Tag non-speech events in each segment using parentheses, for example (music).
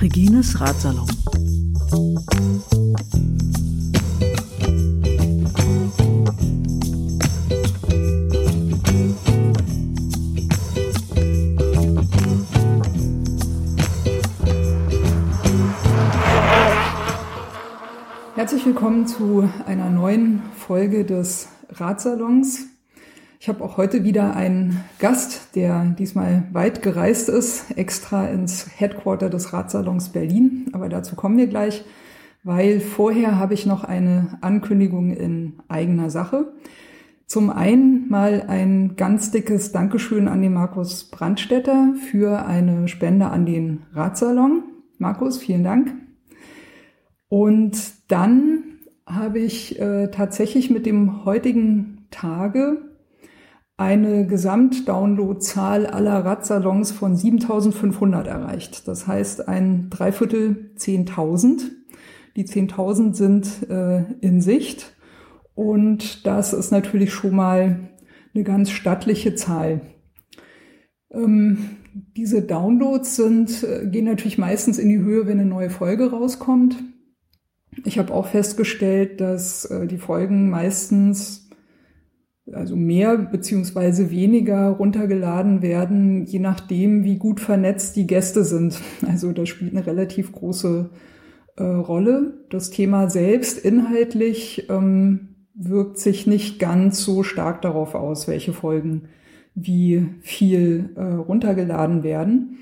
Regines Ratsalon. Herzlich willkommen zu einer neuen Folge des Ratsalons. Ich habe auch heute wieder einen Gast, der diesmal weit gereist ist, extra ins Headquarter des Ratsalons Berlin. Aber dazu kommen wir gleich, weil vorher habe ich noch eine Ankündigung in eigener Sache. Zum einen mal ein ganz dickes Dankeschön an den Markus Brandstetter für eine Spende an den Ratsalon. Markus, vielen Dank. Und dann habe ich äh, tatsächlich mit dem heutigen Tage eine Gesamtdownloadzahl aller Radsalons von 7500 erreicht. Das heißt ein Dreiviertel 10.000. Die 10.000 sind äh, in Sicht und das ist natürlich schon mal eine ganz stattliche Zahl. Ähm, diese Downloads sind, äh, gehen natürlich meistens in die Höhe, wenn eine neue Folge rauskommt. Ich habe auch festgestellt, dass äh, die Folgen meistens also mehr beziehungsweise weniger runtergeladen werden, je nachdem, wie gut vernetzt die Gäste sind. (laughs) Also das spielt eine relativ große äh, Rolle. Das Thema selbst inhaltlich ähm, wirkt sich nicht ganz so stark darauf aus, welche Folgen wie viel äh, runtergeladen werden.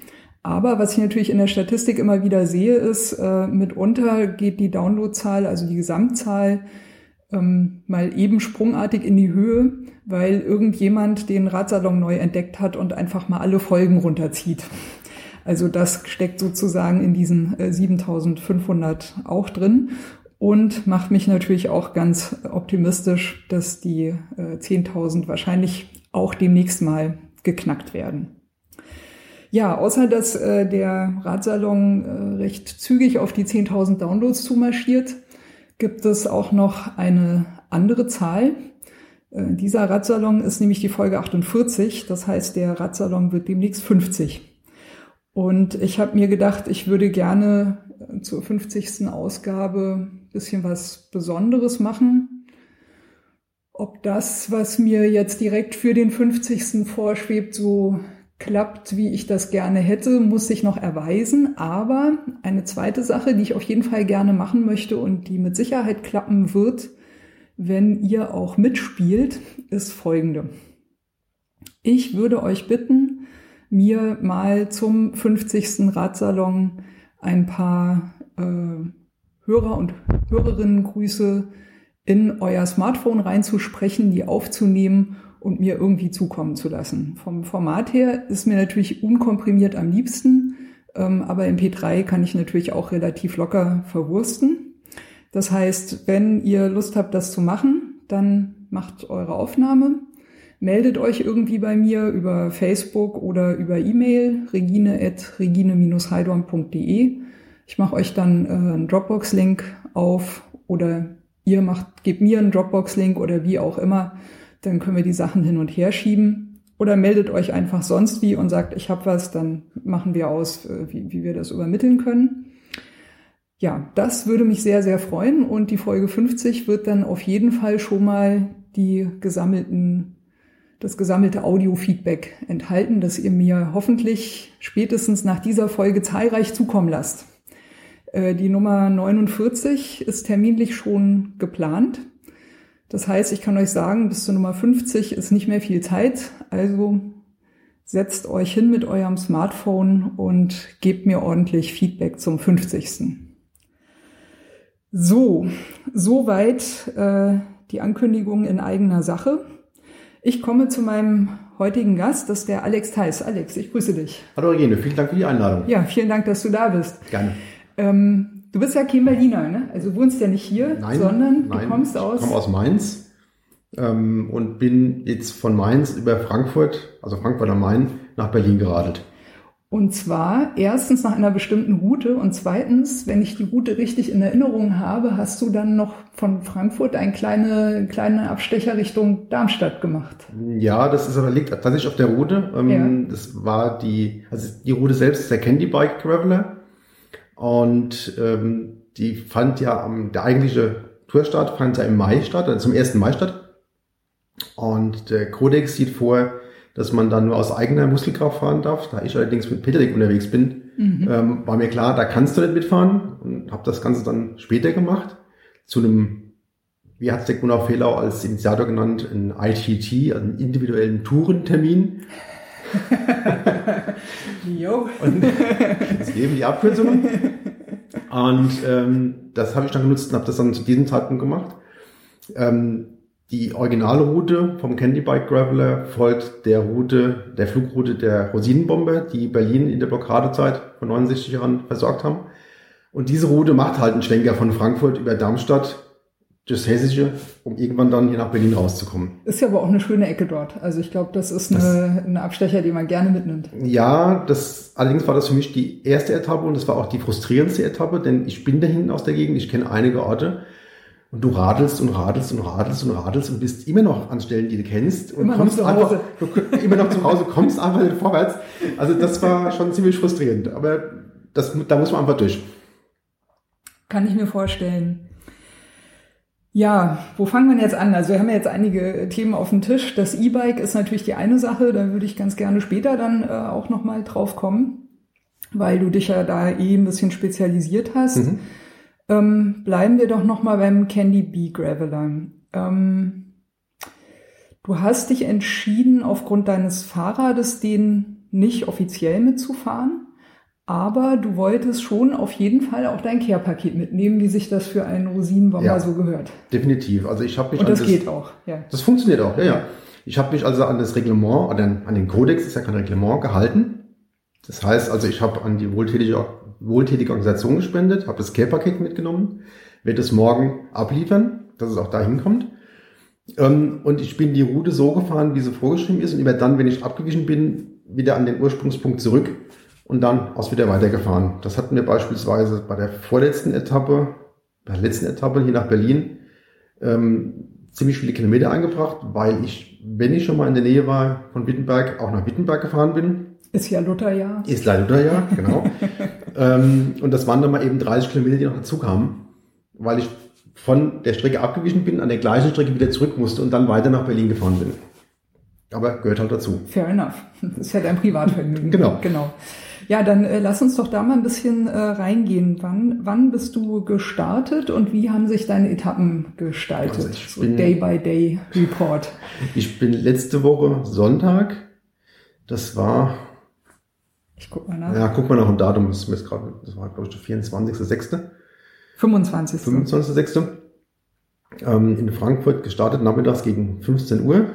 Aber was ich natürlich in der Statistik immer wieder sehe, ist, äh, mitunter geht die Downloadzahl, also die Gesamtzahl, ähm, mal eben sprungartig in die Höhe, weil irgendjemand den Radsalon neu entdeckt hat und einfach mal alle Folgen runterzieht. Also das steckt sozusagen in diesen äh, 7500 auch drin und macht mich natürlich auch ganz optimistisch, dass die äh, 10.000 wahrscheinlich auch demnächst mal geknackt werden. Ja, außer dass äh, der Radsalon äh, recht zügig auf die 10.000 Downloads zumarschiert, gibt es auch noch eine andere Zahl. Äh, dieser Radsalon ist nämlich die Folge 48, das heißt, der Radsalon wird demnächst 50. Und ich habe mir gedacht, ich würde gerne äh, zur 50. Ausgabe bisschen was Besonderes machen. Ob das, was mir jetzt direkt für den 50. vorschwebt, so klappt, wie ich das gerne hätte, muss sich noch erweisen. Aber eine zweite Sache, die ich auf jeden Fall gerne machen möchte und die mit Sicherheit klappen wird, wenn ihr auch mitspielt, ist folgende. Ich würde euch bitten, mir mal zum 50. Radsalon ein paar äh, Hörer und Hörerinnengrüße in euer Smartphone reinzusprechen, die aufzunehmen und mir irgendwie zukommen zu lassen. Vom Format her ist mir natürlich unkomprimiert am liebsten, ähm, aber im P3 kann ich natürlich auch relativ locker verwursten. Das heißt, wenn ihr Lust habt, das zu machen, dann macht eure Aufnahme, meldet euch irgendwie bei mir über Facebook oder über E-Mail regine.regine-heidorn.de. Ich mache euch dann äh, einen Dropbox-Link auf oder ihr macht, gebt mir einen Dropbox-Link oder wie auch immer dann können wir die Sachen hin und her schieben. Oder meldet euch einfach sonst wie und sagt, ich habe was, dann machen wir aus, äh, wie, wie wir das übermitteln können. Ja, das würde mich sehr, sehr freuen und die Folge 50 wird dann auf jeden Fall schon mal die gesammelten, das gesammelte Audio-Feedback enthalten, das ihr mir hoffentlich spätestens nach dieser Folge zahlreich zukommen lasst. Äh, die Nummer 49 ist terminlich schon geplant. Das heißt, ich kann euch sagen, bis zur Nummer 50 ist nicht mehr viel Zeit. Also setzt euch hin mit eurem Smartphone und gebt mir ordentlich Feedback zum 50. So, soweit äh, die Ankündigung in eigener Sache. Ich komme zu meinem heutigen Gast, das ist der Alex Theis. Alex, ich grüße dich. Hallo Regine, vielen Dank für die Einladung. Ja, vielen Dank, dass du da bist. Gerne. Ähm, Du bist ja kein Berliner, ne? Also wohnst ja nicht hier, nein, sondern nein, du kommst aus. Ich komme aus Mainz ähm, und bin jetzt von Mainz über Frankfurt, also Frankfurt am Main, nach Berlin geradelt. Und zwar erstens nach einer bestimmten Route und zweitens, wenn ich die Route richtig in Erinnerung habe, hast du dann noch von Frankfurt einen kleine, kleine Abstecher Richtung Darmstadt gemacht. Ja, das ist aber liegt tatsächlich auf der Route. Ähm, ja. Das war die, also die Route selbst ist der Candy Bike Traveler und ähm, die fand ja am, der eigentliche Tourstart fand ja im Mai statt, also zum 1. Mai statt. Und der Codex sieht vor, dass man dann nur aus eigener Muskelkraft fahren darf. Da ich allerdings mit Pedelec unterwegs bin, mhm. ähm, war mir klar, da kannst du nicht mitfahren und habe das Ganze dann später gemacht zu einem, wie hat es der Gunnar Fehlau als Initiator genannt, ein ITT, also einen individuellen Tourentermin. (laughs) jo. Und das geben die Abkürzungen. Und ähm, das habe ich dann genutzt und habe das dann zu diesem Zeitpunkt gemacht. Ähm, die Originalroute vom Candy Bike Graveler folgt der Route, der Flugroute der Rosinenbombe, die Berlin in der Blockadezeit von 69 Jahren versorgt haben. Und diese Route macht halt einen Schlenker von Frankfurt über Darmstadt das Hessische, um irgendwann dann hier nach Berlin rauszukommen. Ist ja aber auch eine schöne Ecke dort. Also ich glaube, das ist eine, eine Abstecher, die man gerne mitnimmt. Ja, das allerdings war das für mich die erste Etappe und das war auch die frustrierendste Etappe, denn ich bin da hinten aus der Gegend, ich kenne einige Orte und du radelst und radelst und radelst und radelst und bist immer noch an Stellen, die du kennst und immer kommst einfach (laughs) du, immer noch zu Hause, kommst einfach nicht vorwärts. Also das war schon ziemlich frustrierend, aber das, da muss man einfach durch. Kann ich mir vorstellen. Ja, wo fangen wir jetzt an? Also wir haben ja jetzt einige Themen auf dem Tisch. Das E-Bike ist natürlich die eine Sache, da würde ich ganz gerne später dann äh, auch nochmal drauf kommen, weil du dich ja da eh ein bisschen spezialisiert hast. Mhm. Ähm, bleiben wir doch noch mal beim Candy Bee Graveler. Ähm, du hast dich entschieden, aufgrund deines Fahrrades den nicht offiziell mitzufahren, aber du wolltest schon auf jeden Fall auch dein Care-Paket mitnehmen, wie sich das für einen Rosinenbomber ja, so gehört. Definitiv. Also ich habe mich und das, das, geht auch. Ja. Das funktioniert auch. Ja, ja. Ich habe mich also an das Reglement, an, an den Kodex, ist ja kein Reglement, gehalten. Das heißt also, ich habe an die wohltätige wohltätige Organisation gespendet, habe das Care-Paket mitgenommen, werde es morgen abliefern, dass es auch dahin kommt. Ähm, und ich bin die Route so gefahren, wie sie vorgeschrieben ist und immer dann, wenn ich abgewichen bin, wieder an den Ursprungspunkt zurück und dann aus wieder weitergefahren. Das hatten wir beispielsweise bei der vorletzten Etappe, bei der letzten Etappe hier nach Berlin, ähm, ziemlich viele Kilometer eingebracht, weil ich, wenn ich schon mal in der Nähe war von Wittenberg, auch nach Wittenberg gefahren bin ist ja Lutherjahr. Ist leider Lutherjahr, genau. (laughs) ähm, und das waren dann mal eben 30 Kilometer, die noch dazu kamen, weil ich von der Strecke abgewichen bin, an der gleichen Strecke wieder zurück musste und dann weiter nach Berlin gefahren bin. Aber gehört halt dazu. Fair enough. Das (laughs) ist ja dein Privatvergnügen. genau. Genau. Ja, dann äh, lass uns doch da mal ein bisschen äh, reingehen. Wann, wann bist du gestartet und wie haben sich deine Etappen gestaltet? Also so Day by Day Report. Ich bin letzte Woche Sonntag, das war ich guck mal nach. Ja, guck mal nach dem Datum. Das, ist grad, das war, glaube ich, der 24.06. 25. 25.06. Ähm, in Frankfurt gestartet, nachmittags gegen 15 Uhr.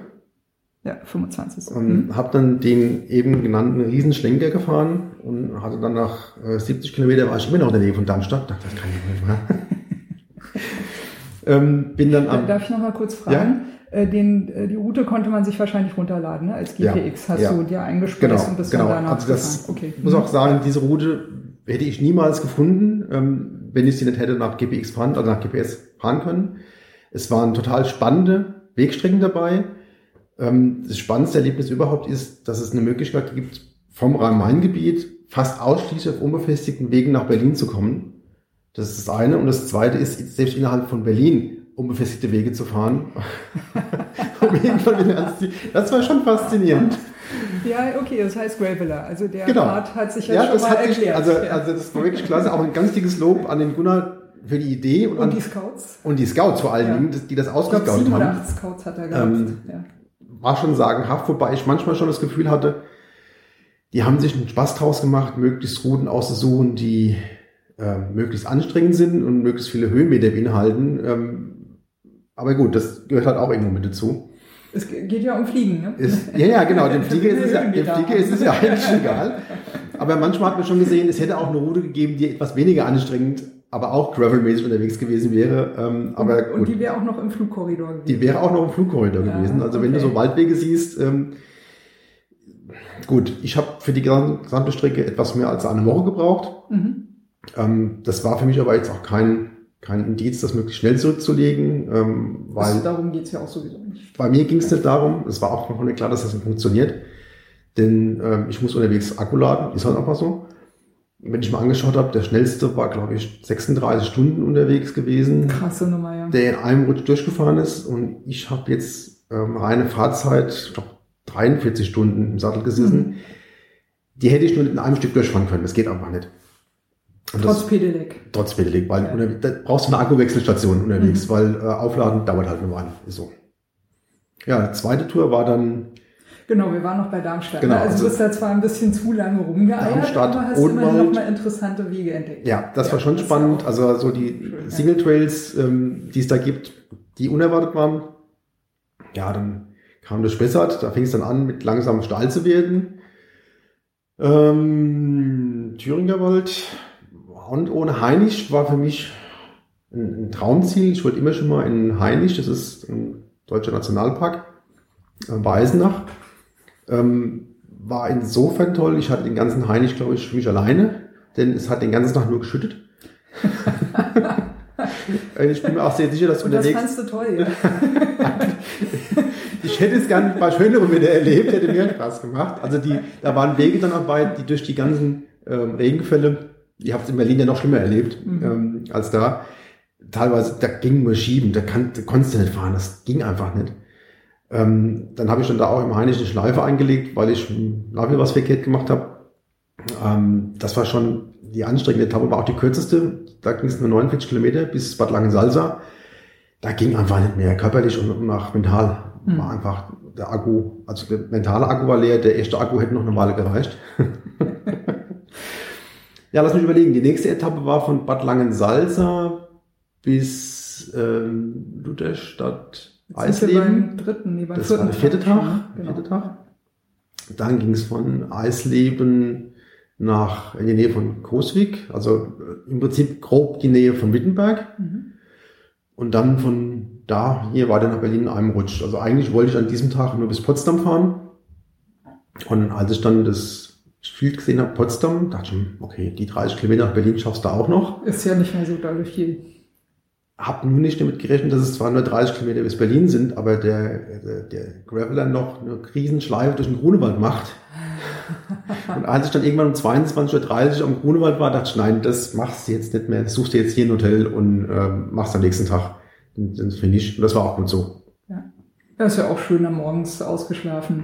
Ja, 25. Und mhm. habe dann den eben genannten Riesenschlenker gefahren und hatte dann nach äh, 70 Kilometer war ich immer noch in der Nähe von Darmstadt. Dachte, das kann ich nicht mehr. (laughs) ähm, bin dann am, Darf ich noch mal kurz fragen? Ja? Äh, den, äh, die Route konnte man sich wahrscheinlich runterladen, ne? als GPX ja, hast ja. du dir eingespeist genau, und bist genau. danach also das okay. muss auch sagen, diese Route hätte ich niemals gefunden, ähm, wenn ich sie nicht hätte nach GPX fahren, also nach GPS fahren können. Es waren total spannende Wegstrecken dabei. Ähm, das spannendste Erlebnis überhaupt ist, dass es eine Möglichkeit gibt, vom Rhein-Main-Gebiet fast ausschließlich auf unbefestigten Wegen nach Berlin zu kommen. Das ist das eine. Und das zweite ist, selbst innerhalb von Berlin unbefestigte Wege zu fahren. (laughs) um irgendwann wieder ans Ziel. Das war schon faszinierend. Ja, okay, das heißt Graveler. Also der genau. Part hat sich ja, ja schon mal erklärt. Also, also das war wirklich klasse. Auch ein ganz dickes Lob an den Gunnar für die Idee. Und, und an, die Scouts. Und die Scouts vor allen Dingen, die das ausgescout haben. Scouts hat er gehabt. Ähm, ja. War schon sagenhaft, wobei ich manchmal schon das Gefühl hatte, die haben sich einen Spaß draus gemacht, möglichst Routen auszusuchen, die äh, möglichst anstrengend sind und möglichst viele Höhenmeter beinhalten. Ähm, aber gut, das gehört halt auch irgendwo mit dazu. Es geht ja um Fliegen, ne? Ist, ja, ja, genau. Dem (laughs) Flieger ist es ja, dem Flieger ist es ja eigentlich (laughs) egal. Aber manchmal hat man schon gesehen, es hätte auch eine Route gegeben, die etwas weniger anstrengend, aber auch gravelmäßig unterwegs gewesen wäre. Ähm, aber und, und die wäre auch noch im Flugkorridor gewesen. Die wäre auch noch im Flugkorridor ja, gewesen. Also okay. wenn du so Waldwege siehst, ähm, gut, ich habe für die gesamte Strecke etwas mehr als eine Woche gebraucht. Mhm. Ähm, das war für mich aber jetzt auch kein, kein Indiz, das möglichst schnell zurückzulegen, ähm, weil Also darum geht's ja auch sowieso nicht. bei mir ging es nicht darum, es war auch von vorne klar, dass das nicht funktioniert, denn ähm, ich muss unterwegs Akku laden, ist halt einfach so. Wenn ich mal angeschaut habe, der schnellste war, glaube ich, 36 Stunden unterwegs gewesen, Krasse Nummer, ja. der in einem Rutsch durchgefahren ist und ich habe jetzt ähm, reine Fahrzeit, ich glaube 43 Stunden im Sattel gesessen. Die hätte ich nur in einem Stück durchfahren können, das geht einfach nicht. Und Trotz das, Pedelec. trotz Pedelec, weil Ja. da brauchst du eine Akkuwechselstation unterwegs, Mhm. weil äh, Aufladen dauert halt eine Weile. Ist so. Ja, zweite Tour war dann Genau, wir waren noch bei Darmstadt. Genau, ne? also, also du bist da zwar ein bisschen zu lange rumgeeiert, Darmstadt, aber hast Odenwald. noch mal interessante Wege entdeckt. Ja, das war schon ist spannend. Also so die schön, ja. Single Trails, ähm, die es da gibt, die unerwartet waren. Ja, dann kam das Spessart, da fing es dann an, mit langsam steil zu werden. Ähm, Thüringer Wald und ohne Heinisch war für mich ein, ein Traumziel. Ich wollte immer schon mal in Heinisch, das ist ein deutscher Nationalpark, bei Eisenach. Ähm, war insofern toll, ich hatte den ganzen Heinisch, glaube ich, für mich alleine, denn es hat den ganzen Tag nur geschüttet. (laughs) Ich bin mir auch sehr sicher, dass Und das fandst du toll, ja. (laughs) ich hätte es gerne ein paar schönere Momente erlebt, hätte mir Spaß gemacht. Also die, da waren Wege dann dabei, die durch die ganzen ähm, Regenfälle, ich habe es in Berlin ja noch schlimmer erlebt Mhm. ähm, als da. Teilweise, da ging nur schieben, da, kann, da konntest du nicht fahren, das ging einfach nicht. Ähm, dann habe ich dann da auch im Heinisch eine Schleife eingelegt, weil ich ein Navi was verkehrt gemacht habe. Ähm, das war schon die anstrengende Etappe, war auch die kürzeste. Da ging es nur 49 Kilometer bis Bad Langensalza. Da ging einfach nicht mehr körperlich und, und auch mental. Mhm. War einfach der Akku, also der mentale Akku war leer, der echte Akku hätte noch eine Weile gereicht. (laughs) ja, lass mich überlegen. Die nächste Etappe war von Bad Langensalza bis ähm, Lutherstadt Jetzt Eisleben. dritten, nee, beim Das war vierten der vierte Tag. ne? Genau. Vierte Tag. Dann ging es von Eisleben nach in die Nähe von Coswig, also äh, im Prinzip grob die Nähe von Wittenberg. Mhm. Und dann von da hier weiter nach Berlin in einem Rutsch. Also eigentlich wollte ich an diesem Tag nur bis Potsdam fahren. Und als ich dann das Schild gesehen habe, Potsdam, dachte ich, okay, die 30 Kilometer nach Berlin schaffst du auch noch. Ist ja nicht mehr so doll viel. Hab nur nicht damit gerechnet, dass es zwar nur 30 Kilometer bis Berlin sind, aber der, der, der Graveler noch eine Riesenschleife durch den Grunewald macht. (laughs) Und als ich dann irgendwann um 22.30 Uhr am Grunewald war, dachte ich, nein, das machst du jetzt nicht mehr. Suchst dir jetzt hier ein Hotel und ähm, machst am nächsten Tag den, den Finish. Und das war auch gut so. Ja, ist ja auch schön, am morgens ausgeschlafen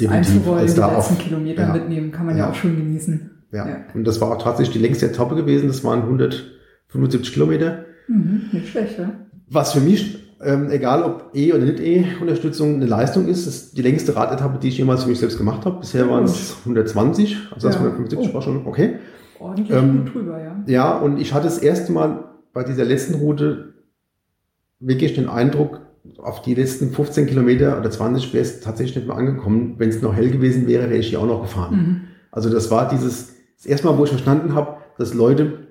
Definitiv. einzurollen, Als die da letzten Kilometer ja. mitnehmen, kann man ja, Ja. auch schön genießen. ja. Ja. Und das war auch tatsächlich die längste Etappe gewesen. Das waren 175 Kilometer. Mhm, nicht schlecht, ja. Was für mich, ähm, egal ob E- oder nicht E-Unterstützung, eine Leistung ist, ist die längste Radetappe, die ich jemals für mich selbst gemacht habe. Bisher waren es 120, also das Ja. 175 Oh. war schon okay. Ordentlich Ähm, gut drüber, ja. Ja, und ich hatte das erste Mal bei dieser letzten Route wirklich den Eindruck, auf die letzten 15 Kilometer oder 20 wäre es tatsächlich nicht mehr angekommen. Wenn es noch hell gewesen wäre, wäre ich hier auch noch gefahren. Mhm. Also das war dieses, das erste Mal, wo ich verstanden habe, dass Leute,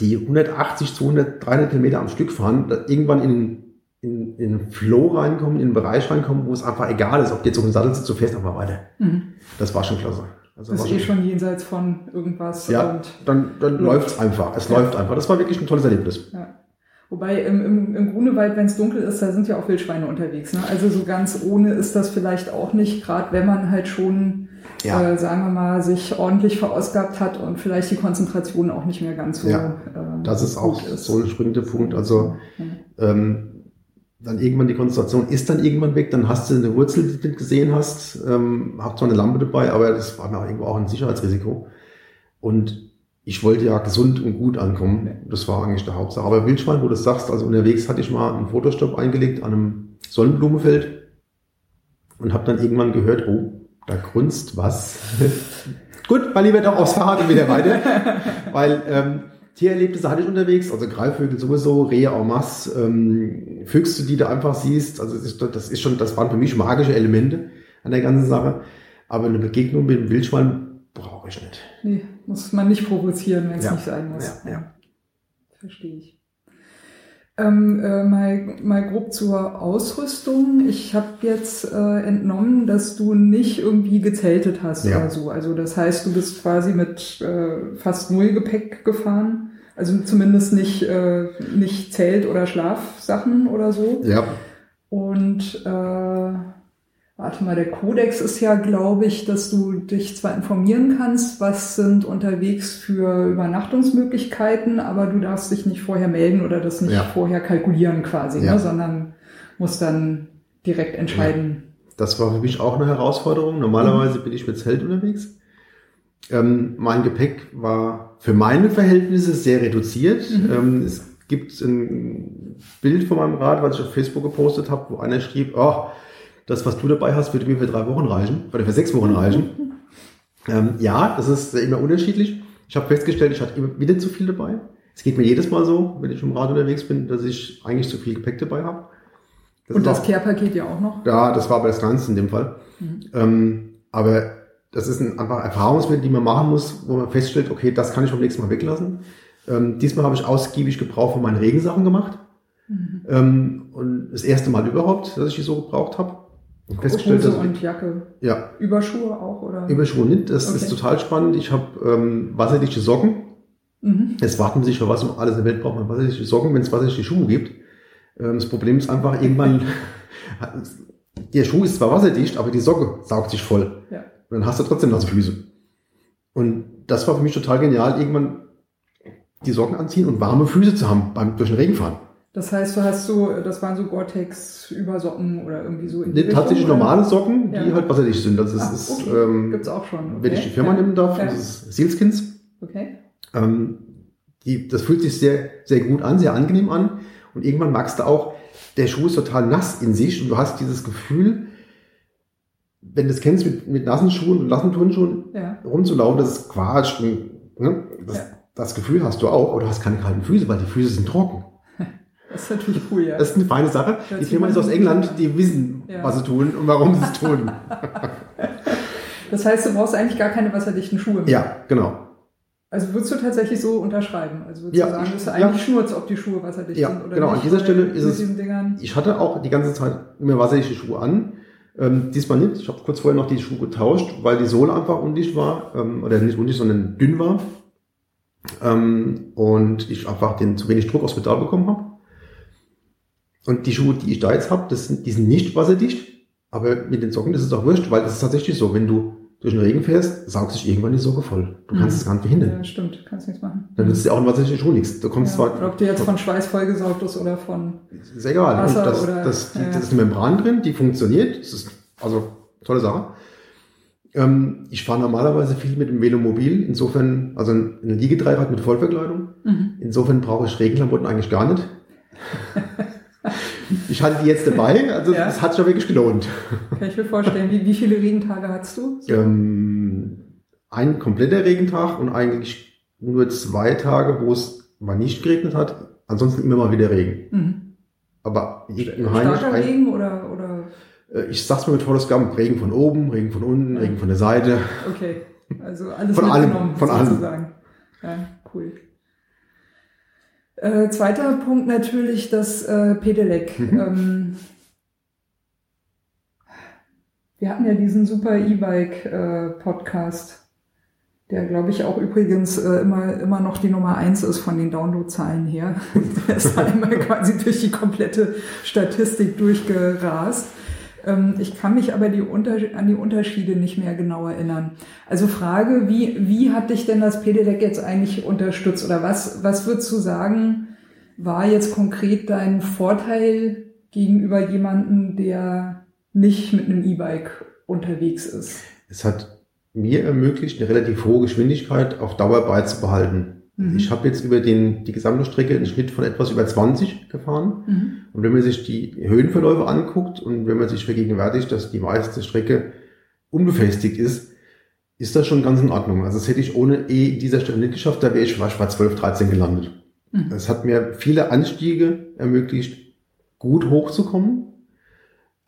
die 180, 200, 300 Kilometer am Stück fahren, irgendwann in, in, in einen Flow reinkommen, in einen Bereich reinkommen, wo es einfach egal ist, ob du jetzt auf dem Sattel sitzt, du fährst einfach weiter. Mhm. Das war schon klasse. Also Das ist eh schon jenseits von irgendwas. ja, Und, dann, dann Läuft. läuft's einfach. Es Ja. läuft einfach. Das war wirklich ein tolles Erlebnis. ja. Wobei im, im, im Grunewald, wenn es dunkel ist, da sind ja auch Wildschweine unterwegs. Ne? Also so ganz ohne ist das vielleicht auch nicht, gerade wenn man halt schon, Ja. äh, sagen wir mal, sich ordentlich verausgabt hat und vielleicht die Konzentration auch nicht mehr ganz so Ja, äh, Das ist auch ist. so ein springender Punkt. Also Ja. ähm, dann irgendwann die Konzentration ist dann irgendwann weg, dann hast du eine Wurzel, die du gesehen hast, ähm, hab zwar eine Lampe dabei, aber das war mir auch irgendwo auch ein Sicherheitsrisiko. Und ich wollte ja gesund und gut ankommen. Das war eigentlich der Hauptsache. Aber Wildschwein, wo du das sagst, also unterwegs hatte ich mal einen Fotostopp eingelegt an einem Sonnenblumenfeld und habe dann irgendwann gehört, oh, da grunzt was. (laughs) Gut, mal lieber doch aufs Fahrrad und wieder weiter. (laughs) Weil ähm, Tiererlebnisse hatte ich unterwegs, also Greifvögel sowieso, Rehe en masse, ähm, Füchse, die du einfach siehst. Also das ist, das ist schon, das waren für mich magische Elemente an der ganzen Sache. Aber eine Begegnung mit dem Wildschwein brauche ich nicht. Nee, muss man nicht provozieren, wenn es Ja. nicht sein muss. Ja, ja. Verstehe ich. Ähm, äh, mal, mal grob zur Ausrüstung. Ich habe jetzt äh, entnommen, dass du nicht irgendwie gezeltet hast Ja. oder so. Also das heißt, du bist quasi mit äh, fast null Gepäck gefahren. Also zumindest nicht, äh, nicht Zelt- oder Schlafsachen oder so. Ja, Und äh, warte mal, der Kodex ist ja, glaube ich, dass du dich zwar informieren kannst, was sind unterwegs für Übernachtungsmöglichkeiten, aber du darfst dich nicht vorher melden oder das nicht Ja. vorher kalkulieren quasi, Ja. ne, sondern musst dann direkt entscheiden. das war für mich auch eine Herausforderung. Normalerweise bin ich mit Zelt unterwegs. Ähm, mein Gepäck war für meine Verhältnisse sehr reduziert. Ähm, es gibt ein Bild von meinem Rad, was ich auf Facebook gepostet habe, wo einer schrieb, oh, das, was du dabei hast, würde mir für drei Wochen reichen, oder für sechs Wochen reichen. ähm, ja, das ist immer unterschiedlich. Ich habe festgestellt, ich hatte immer wieder zu viel dabei. Es geht mir jedes Mal so, wenn ich im Rad unterwegs bin, dass ich eigentlich zu viel Gepäck dabei habe. Und ist das Care-Paket ja auch noch. ja, das war aber das Kleinste in dem Fall. Ähm, aber das ist ein einfach Erfahrungswert, die man machen muss, wo man feststellt, okay, das kann ich beim nächsten Mal weglassen. Ähm, diesmal habe ich ausgiebig Gebrauch von meinen Regensachen gemacht. Ähm, und das erste Mal überhaupt, dass ich die so gebraucht habe. Festgestellt, Hose dass und Jacke. ja, Überschuhe auch, oder? Überschuhe nicht. Das ist Okay. total spannend. Ich habe ähm, wasserdichte Socken. Mhm. Jetzt warten sich für was um alles in der Welt braucht man wasserdichte Socken, wenn es wasserdichte Schuhe gibt. Ähm, das Problem ist einfach, irgendwann, (laughs) der Schuh ist zwar wasserdicht, aber die Socke saugt sich voll. Ja. Und dann hast du trotzdem nasse Füße. Und das war für mich total genial, irgendwann die Socken anziehen und warme Füße zu haben beim durch den Regen fahren. Das heißt, du hast so, das waren so Gore-Tex-Übersocken oder irgendwie so in die Nee, tatsächlich Richtung, normale Socken, die Ja. halt wasserdicht sind. Das Ach, ist, okay. ähm, Gibt's auch schon. Okay. wenn ich die Firma ja. nehmen darf, Ja. das ist Sealskins. Okay. Ähm, die, das fühlt sich sehr, sehr gut an, sehr angenehm an. Und irgendwann merkst du auch, der Schuh ist total nass in sich und du hast dieses Gefühl, wenn du es kennst, mit, mit nassen Schuhen und nassen Turnschuhen Ja. rumzulaufen, das ist Quatsch. Und, ne, das, das Gefühl hast du auch, aber du hast keine kalten Füße, weil die Füße sind trocken. Das ist natürlich cool, ja. Das ist eine feine Sache. Die Firma ist aus England, an. die wissen, Ja. was sie tun und warum sie es (laughs) tun. Das heißt, du brauchst eigentlich gar keine wasserdichten Schuhe mehr. ja, genau. Also würdest du tatsächlich so unterschreiben? Also würdest Ja, du sagen, dass du ja. eigentlich schnurzt, ob die Schuhe wasserdicht Ja, sind oder genau, an nicht? dieser weil Stelle ist es- Ich hatte auch die ganze Zeit immer wasserdichte Schuhe an. Ähm, diesmal nicht. Ich habe kurz vorher noch die Schuhe getauscht, weil die Sohle einfach undicht war. Ähm, oder nicht undicht, sondern dünn war. Ähm, und ich einfach den zu wenig Druck aufs Pedal bekommen habe. Und die Schuhe, die ich da jetzt habe, das sind, die sind nicht wasserdicht. Aber mit den Socken ist es auch wurscht, weil das ist tatsächlich so. Wenn du durch den Regen fährst, saugt sich irgendwann die Socke voll. Du kannst Mhm. es gar nicht verhindern. ja, stimmt, kannst nichts machen. Dann nützt dir auch ein wasserdichter Schuh nichts. Du kommst Ja, zwar, ob du jetzt von Schweiß vollgesaugt ist oder von. ist egal. Wasser das, oder- das, die, ja. das ist eine Membran drin, die funktioniert. Das ist also tolle Sache. Ähm, ich fahre normalerweise viel mit dem Velomobil. Insofern, also ein ein Liegedreirad mit Vollverkleidung. Mhm. Insofern brauche ich Regenklamotten eigentlich gar nicht. (laughs) (laughs) ich hatte die jetzt dabei, also Ja. das hat sich ja wirklich gelohnt. Kann ich mir vorstellen. Wie, wie viele Regentage hattest du? (laughs) Ähm, ein kompletter Regentag und eigentlich nur zwei Tage, wo es mal nicht geregnet hat. Ansonsten immer mal wieder Regen. Mhm. Aber im Heimlich Starker Regen oder, oder Äh, Ich sag's mal mit Forrest Gump, Regen von oben, Regen von unten, Regen von der Seite. okay. Also alles Von allem, von allem. sozusagen. Ja, cool. Äh, zweiter Punkt natürlich das äh, Pedelec. Mhm. Ähm, wir hatten ja diesen super E-Bike-Podcast, der, glaube ich, auch übrigens äh, immer, immer noch die Nummer eins ist von den Downloadzahlen her. (laughs) der ist (laughs) einmal quasi durch die komplette Statistik durchgerast. Ähm, ich kann mich aber die an die Unterschiede nicht mehr genau erinnern. Also Frage, wie, wie hat dich denn das Pedelec jetzt eigentlich unterstützt? Oder was, was würdest du sagen, war jetzt konkret dein Vorteil gegenüber jemandem, der nicht mit einem E-Bike unterwegs ist? Es hat mir ermöglicht, eine relativ hohe Geschwindigkeit auf Dauer beizubehalten. Mhm. Ich habe jetzt über den, die gesamte Strecke einen Schnitt von etwas über 20 gefahren. Mhm. Und wenn man sich die Höhenverläufe anguckt und wenn man sich vergegenwärtigt, dass die meiste Strecke unbefestigt ist, ist das schon ganz in Ordnung. Also das hätte ich ohne E dieser Stelle nicht geschafft, da wäre ich wahrscheinlich bei 12, 13 gelandet. Mhm. Es hat mir viele Anstiege ermöglicht, gut hochzukommen.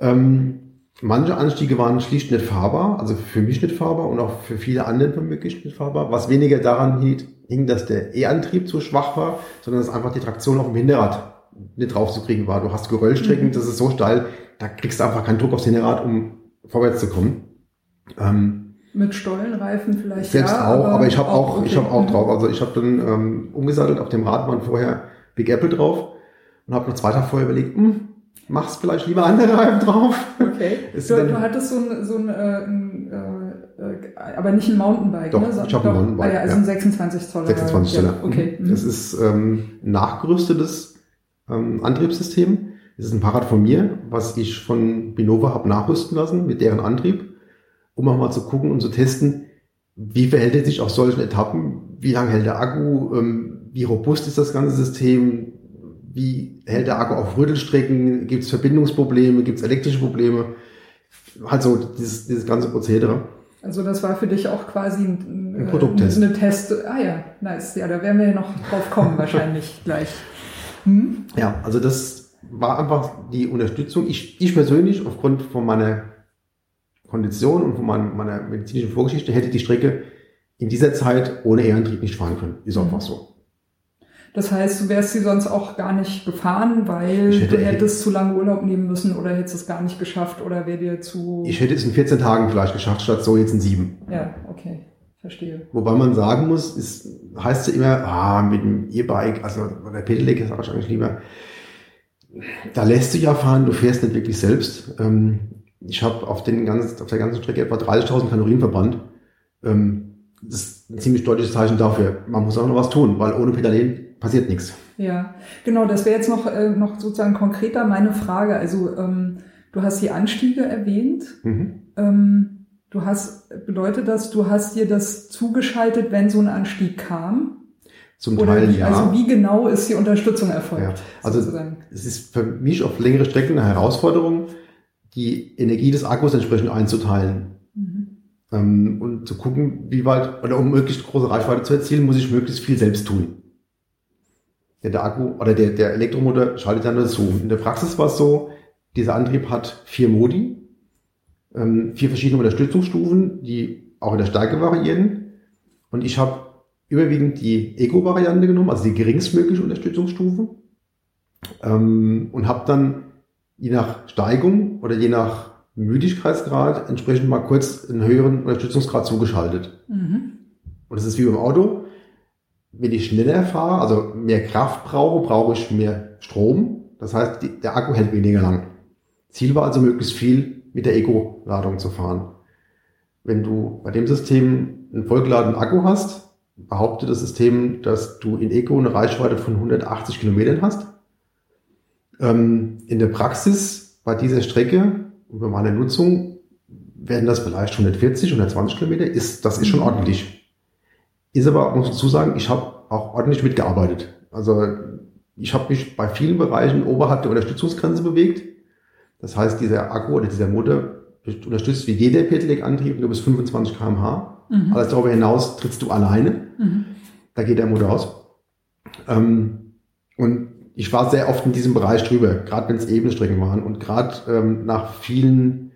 Ähm, manche Anstiege waren schlicht nicht fahrbar, also für mich nicht fahrbar und auch für viele andere womöglich nicht fahrbar, was weniger daran hielt, hing, dass der E-Antrieb zu schwach war, sondern dass einfach die Traktion auf dem Hinterrad nicht draufzukriegen war. Du hast Geröllstrecken, mhm. das ist so steil, da kriegst du einfach keinen Druck aufs Hinterrad, um vorwärts zu kommen. Ähm, Mit Stollenreifen vielleicht selbst ja, auch, aber, aber ich habe auch, okay. ich habe auch drauf. Also ich habe dann ähm, umgesattelt auf dem Rad waren vorher Big Apple drauf und habe noch zwei Tage vorher überlegt, hm, machst vielleicht lieber andere Reifen drauf. Okay. (laughs) Du, du, hattest so ein, so ein, äh aber nicht ein Mountainbike, doch, ne? ich habe ein Mountainbike. Ah, ja, also ein 26 Zoller. 26 Zoller. Ja, okay. Mhm. Das ist ähm, nachgerüstetes ähm, Antriebssystem. Das ist ein Fahrrad von mir, was ich von Binova habe nachrüsten lassen mit deren Antrieb, um auch mal zu gucken und zu testen, wie verhält er sich auf solchen Etappen, wie lange hält der Akku, ähm, wie robust ist das ganze System, wie hält der Akku auf Rüttelstrecken, gibt es Verbindungsprobleme, gibt es elektrische Probleme, halt so dieses, dieses ganze Prozedere. Also das war für dich auch quasi ein, ein Produkttest. Eine Test. Ah ja, nice. Ja, da werden wir ja noch drauf kommen (laughs) wahrscheinlich gleich. Hm? Ja, also das war einfach die Unterstützung. Ich, ich persönlich, aufgrund von meiner Kondition und von meiner, meiner medizinischen Vorgeschichte, hätte die Strecke in dieser Zeit ohne Ehrentrieb nicht fahren können. Ist einfach so. Das heißt, du wärst sie sonst auch gar nicht gefahren, weil hätte, du hättest zu lange Urlaub nehmen müssen oder hättest es gar nicht geschafft oder wäre dir zu... Ich hätte es in 14 Tagen vielleicht geschafft, statt so jetzt in sieben. Ja, okay. Verstehe. Wobei man sagen muss, ist, heißt ja immer, ah, mit dem E-Bike, also der Pedelec ist wahrscheinlich lieber, da lässt du ja fahren, du fährst nicht wirklich selbst. Ähm, ich habe auf, den ganzen, auf der ganzen Strecke etwa 30.000 Kalorien verbrannt. Ähm, das ist ein ziemlich deutliches Zeichen dafür. Man muss auch noch was tun, weil ohne Pedalieren passiert nichts. Ja, genau, das wäre jetzt noch, äh, noch sozusagen konkreter meine Frage. Also ähm, du hast die Anstiege erwähnt. Mhm. Ähm, du hast, bedeutet das, du hast dir das zugeschaltet, wenn so ein Anstieg kam? Zum Teil wie, ja. Also wie genau ist die Unterstützung erfolgt? Ja. Also sozusagen? es ist für mich auf längere Strecken eine Herausforderung, die Energie des Akkus entsprechend einzuteilen. Mhm. Ähm, und zu gucken, wie weit, oder um möglichst große Reichweite zu erzielen, muss ich möglichst viel selbst tun der, der Akku oder der, der Elektromotor schaltet dann nur zu. In der Praxis war es so, dieser Antrieb hat vier Modi, ähm, vier verschiedene Unterstützungsstufen, die auch in der Stärke variieren. Und ich habe überwiegend die Eco-Variante genommen, also die geringstmögliche Unterstützungsstufe. Ähm, und habe dann je nach Steigung oder je nach Müdigkeitsgrad entsprechend mal kurz einen höheren Unterstützungsgrad zugeschaltet. Mhm. Und das ist wie beim Auto wenn ich schneller fahre, also mehr Kraft brauche, brauche ich mehr Strom. Das heißt, die, der Akku hält weniger lang. Ziel war also möglichst viel mit der Eco-Ladung zu fahren. Wenn du bei dem System einen vollgeladenen Akku hast, behauptet das System, dass du in Eco eine Reichweite von 180 Kilometern hast. Ähm, in der Praxis bei dieser Strecke und bei meiner Nutzung werden das vielleicht 140, 120 Kilometer. Ist, das ist schon mhm. ordentlich. Ist aber, muss ich dazu sagen, ich habe auch ordentlich mitgearbeitet. Also ich habe mich bei vielen Bereichen oberhalb der Unterstützungsgrenze bewegt. Das heißt, dieser Akku oder dieser Motor unterstützt wie jeder Pedelec-Antrieb nur bis 25 kmh. Mhm. Alles darüber hinaus trittst du alleine. Mhm. Da geht der Motor aus. Ähm, und ich war sehr oft in diesem Bereich drüber, gerade wenn es Ebenstrecken waren und gerade ähm, nach vielen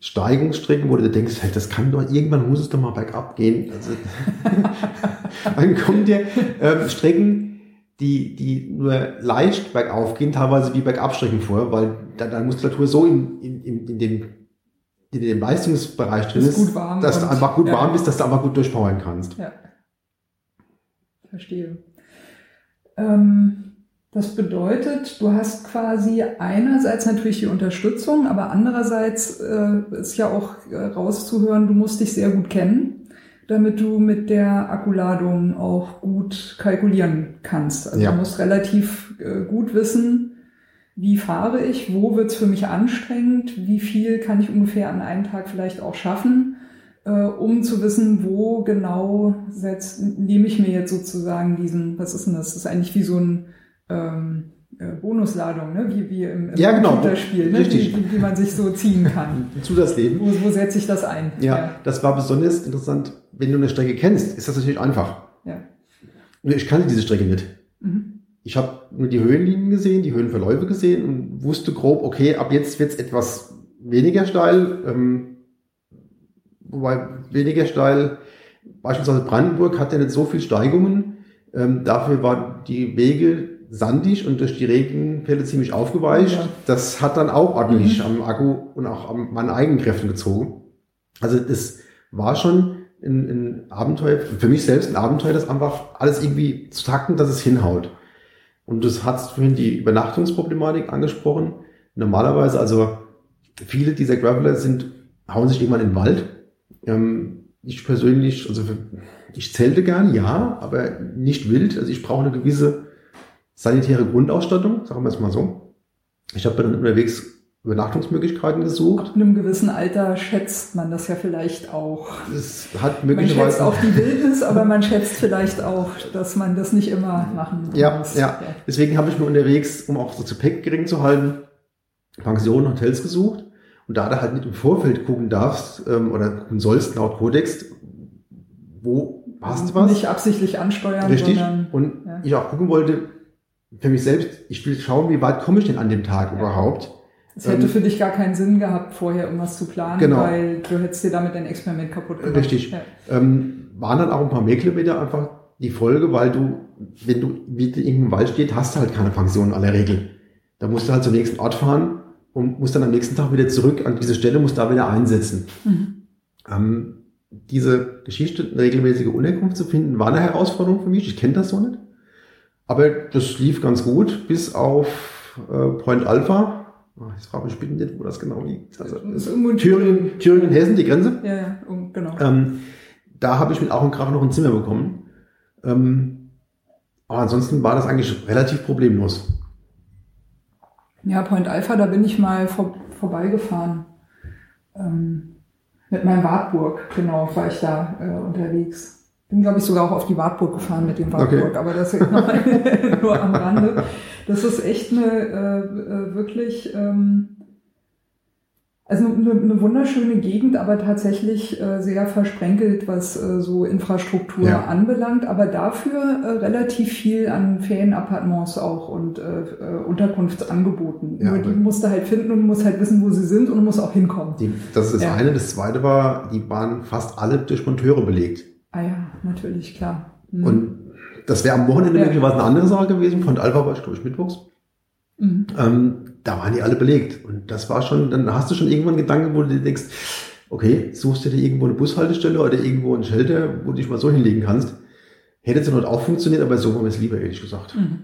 Steigungsstrecken, wo du denkst, hey, das kann doch, irgendwann muss es doch mal bergab gehen. Also, (laughs) dann kommen dir ähm, Strecken, die, die nur leicht bergauf gehen, teilweise wie Bergabstrecken vor, weil deine Muskulatur so in, in, in, in dem in dem Leistungsbereich drin ist, dass du einfach gut ja. warm bist, dass du einfach gut durchpowern kannst. Ja. Verstehe. Ähm das bedeutet, du hast quasi einerseits natürlich die Unterstützung, aber andererseits äh, ist ja auch äh, rauszuhören, du musst dich sehr gut kennen, damit du mit der Akkuladung auch gut kalkulieren kannst. Also ja. du musst relativ äh, gut wissen, wie fahre ich, wo wird's für mich anstrengend, wie viel kann ich ungefähr an einem Tag vielleicht auch schaffen, äh, um zu wissen, wo genau setzt, nehme ich mir jetzt sozusagen diesen, was ist denn das? Das ist eigentlich wie so ein ähm, äh, Bonusladung, ne? wie, wie im, im ja, genau. Computerspiel, ne? Richtig. Wie, wie, man sich so ziehen kann. (laughs) Zu das Leben. Wo, wo setze ich das ein? Ja, ja, das war besonders interessant. Wenn du eine Strecke kennst, ist das natürlich einfach. Ja. Ich kannte diese Strecke nicht. Mhm. Ich habe nur die Höhenlinien gesehen, die Höhenverläufe gesehen und wusste grob, okay, ab jetzt wird's etwas weniger steil. Ähm, wobei weniger steil, beispielsweise Brandenburg hat ja nicht so viel Steigungen. Ähm, dafür waren die Wege sandig und durch die Regenfälle ziemlich aufgeweicht. Ja. Das hat dann auch ordentlich am Akku und auch an meinen eigenen Kräften gezogen. Also das war schon ein, ein Abenteuer, für mich selbst ein Abenteuer, das einfach alles irgendwie zu takten, dass es hinhaut. Und du hast vorhin die Übernachtungsproblematik angesprochen. Normalerweise, also viele dieser Graveler sind, hauen sich irgendwann in den Wald. Ähm, ich persönlich, also ich zelte gern, ja, aber nicht wild. Also ich brauche eine gewisse sanitäre Grundausstattung, sagen wir es mal so. Ich habe dann unterwegs Übernachtungsmöglichkeiten gesucht. Ab einem gewissen Alter schätzt man das ja vielleicht auch. Es hat Man schätzt möglicherweise auch die Wildnis, aber man schätzt vielleicht auch, dass man das nicht immer machen Ja, muss. ja. Deswegen habe ich mir unterwegs, um auch das Gepäck gering zu halten, Pensionen, Hotels gesucht. Und da du halt nicht im Vorfeld gucken darfst ähm, oder gucken sollst laut Kodex, wo passt was, Nicht absichtlich ansteuern, richtig. sondern Und ja. ich auch gucken wollte, für mich selbst, ich will schauen, wie weit komme ich denn an dem Tag Ja. überhaupt. es hätte ähm, für dich gar keinen Sinn gehabt, vorher irgendwas zu planen, Genau. weil du hättest dir damit dein Experiment kaputt gemacht. Richtig. Ja. Ähm, waren dann auch ein paar mehr Kilometer einfach die Folge, weil du, wenn du in irgendeinem Wald steht, hast du halt keine Pension in aller Regel. Da musst du halt zum nächsten Ort fahren und musst dann am nächsten Tag wieder zurück an diese Stelle, musst da wieder einsetzen. Mhm. Ähm, diese Geschichte, eine regelmäßige Unterkunft zu finden, war eine Herausforderung für mich. Ich kenne das so nicht. Aber das lief ganz gut, bis auf äh, Point Alpha. Ah, Jetzt frage ich bitte nicht, wo das genau liegt. Also, Das ist Thüringen, Thüringen, Hessen, die Grenze. Ja, ja, genau. Ähm, da habe ich mit Auch und Krach noch ein Zimmer bekommen. Ähm, aber ansonsten war das eigentlich relativ problemlos. Ja, Point Alpha, da bin ich mal vor, vorbeigefahren. Ähm, mit meinem Wartburg, genau, war ich da äh, unterwegs. Bin, glaube ich, sogar auch auf die Wartburg gefahren mit dem Wartburg, Okay. aber das ist noch (laughs) nur am Rande. Das ist echt eine äh, äh, wirklich, ähm, also eine, eine wunderschöne Gegend, aber tatsächlich äh, sehr versprenkelt, was äh, so Infrastruktur Ja. anbelangt, aber dafür äh, relativ viel an Ferienappartements auch und äh, äh, Unterkunftsangeboten. Ja, Nur die musst du halt finden und musst halt wissen, wo sie sind und du musst auch hinkommen. Die, das ist das Ja. eine. Das zweite war, die waren fast alle durch Monteure belegt. Ah ja, natürlich, klar. Mhm. Und das wäre am Wochenende Ja. möglicherweise eine andere Sache gewesen. Von Alpha war ich, glaube ich, mittwochs. Mhm. Ähm, da waren die alle belegt. Und das war schon, dann hast du schon irgendwann einen Gedanken, wo du dir denkst, okay, suchst du dir irgendwo eine Bushaltestelle oder irgendwo ein Shelter, wo du dich mal so hinlegen kannst. Hätte zur Not auch funktioniert, aber so war mir es lieber, ehrlich gesagt. Mhm.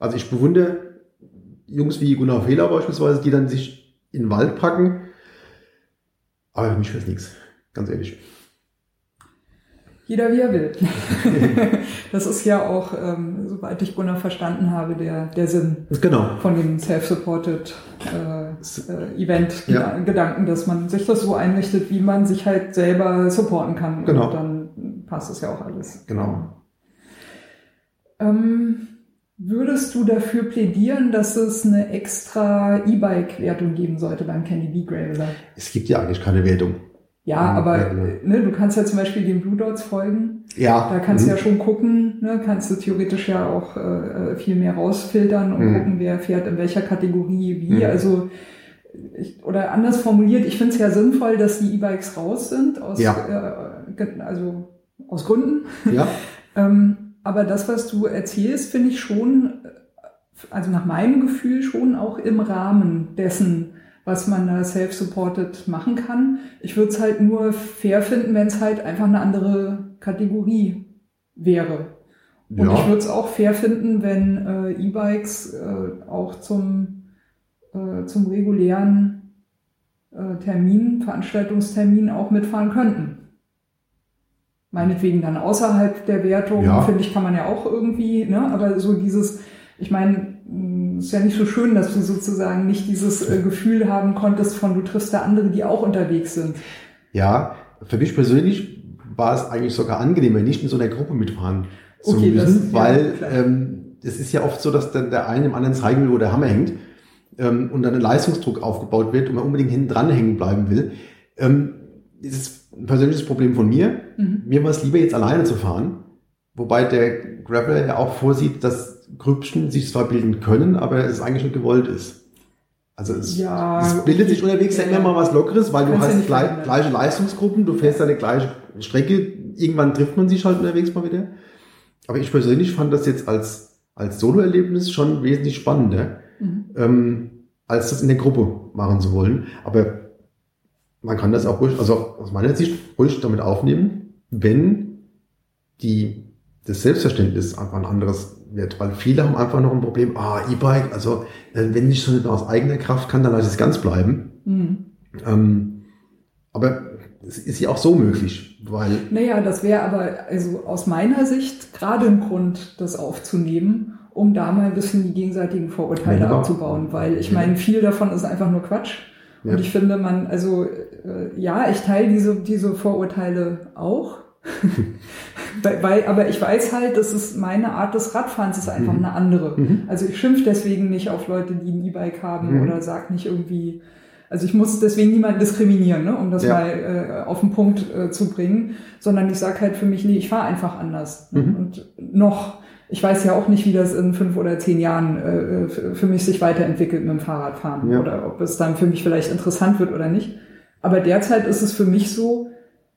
Also ich bewundere Jungs wie Gunnar Fehler beispielsweise, die dann sich in den Wald packen. Aber für mich wäre es nichts, ganz ehrlich. Jeder wie er will. (laughs) das ist ja auch, ähm, soweit ich Gunnar verstanden habe, der, der Sinn Genau. von dem Self-Supported äh, äh, Event, Ja. Gedanken, dass man sich das so einrichtet, wie man sich halt selber supporten kann. Genau. Und dann passt es ja auch alles. Genau. Ähm, würdest du dafür plädieren, dass es eine extra E-Bike-Wertung geben sollte beim Candy Bee Graveler? Es gibt ja eigentlich keine Wertung. Ja, Mhm, aber ja, genau. ne, du kannst ja zum Beispiel den Blue Dots folgen. Ja. Da kannst du mhm. ja schon gucken, ne, kannst du theoretisch ja auch äh, viel mehr rausfiltern und Mhm. gucken, wer fährt in welcher Kategorie wie. Mhm. Also ich, oder anders formuliert, ich finde es ja sinnvoll, dass die E-Bikes raus sind, aus, Ja. äh, also aus Gründen. Ja, (laughs) Ähm, aber das, was du erzählst, finde ich schon, äh, also nach meinem Gefühl schon auch im Rahmen dessen, was man da self-supported machen kann. Ich würde es halt nur fair finden, wenn es halt einfach eine andere Kategorie wäre. Und ich würde es auch fair finden, wenn äh, E-Bikes äh, auch zum, äh, zum regulären äh, Termin, Veranstaltungstermin auch mitfahren könnten. Meinetwegen dann außerhalb der Wertung, Ja. finde ich, kann man ja auch irgendwie, ne? aber so dieses, ich meine, ist ja nicht so schön, dass du sozusagen nicht dieses äh, Gefühl haben konntest von, du triffst da andere, die auch unterwegs sind. Ja, für mich persönlich war es eigentlich sogar angenehmer, nicht in so einer Gruppe mitfahren zu Okay, müssen, ja, weil klar. ähm, es ist ja oft so, dass dann der eine dem anderen zeigen will, wo der Hammer hängt ähm, und dann ein Leistungsdruck aufgebaut wird und man unbedingt hinten dran hängen bleiben will. Ähm, das ist ein persönliches Problem von mir. Mhm. Mir war es lieber, jetzt alleine zu fahren, wobei der Graveler ja auch vorsieht, dass Grüppchen sich zwar bilden können, aber es eigentlich nicht gewollt ist. Also es, Ja, es bildet sich unterwegs ja ja, immer mal was Lockeres, weil du ja hast nicht gleich, gleiche Leistungsgruppen, du fährst eine gleiche Strecke, irgendwann trifft man sich halt unterwegs mal wieder. Aber ich persönlich fand das jetzt als als Solo-Erlebnis schon wesentlich spannender, mhm. ähm, als das in der Gruppe machen zu wollen. Aber man kann das auch ruhig, also aus meiner Sicht ruhig damit aufnehmen, wenn die, das Selbstverständnis einfach ein anderes wird, weil viele haben einfach noch ein Problem, ah, E-Bike, also äh, wenn ich schon aus eigener Kraft kann, dann lasse ich es ganz bleiben. Mhm. Ähm, aber es ist ja auch so möglich, weil. Naja, das wäre aber also aus meiner Sicht gerade ein Grund, das aufzunehmen, um da mal ein bisschen die gegenseitigen Vorurteile ja, abzubauen, weil ich meine, viel davon ist einfach nur Quatsch. Ja. Und ich finde, man, also äh, ja, ich teile diese, diese Vorurteile auch. (laughs) weil, aber ich weiß halt, dass es meine Art des Radfahrens ist einfach mhm. eine andere. Mhm. Also ich schimpf deswegen nicht auf Leute, die ein E-Bike haben mhm. oder sag nicht irgendwie, also ich muss deswegen niemanden diskriminieren, ne, um das ja. mal äh, auf den Punkt äh, zu bringen, sondern ich sage halt für mich, nee, ich fahre einfach anders. Ne? Mhm. Und noch, ich weiß ja auch nicht, wie das in fünf oder zehn Jahren äh, für mich sich weiterentwickelt mit dem Fahrradfahren ja. oder ob es dann für mich vielleicht interessant wird oder nicht. Aber derzeit ist es für mich so,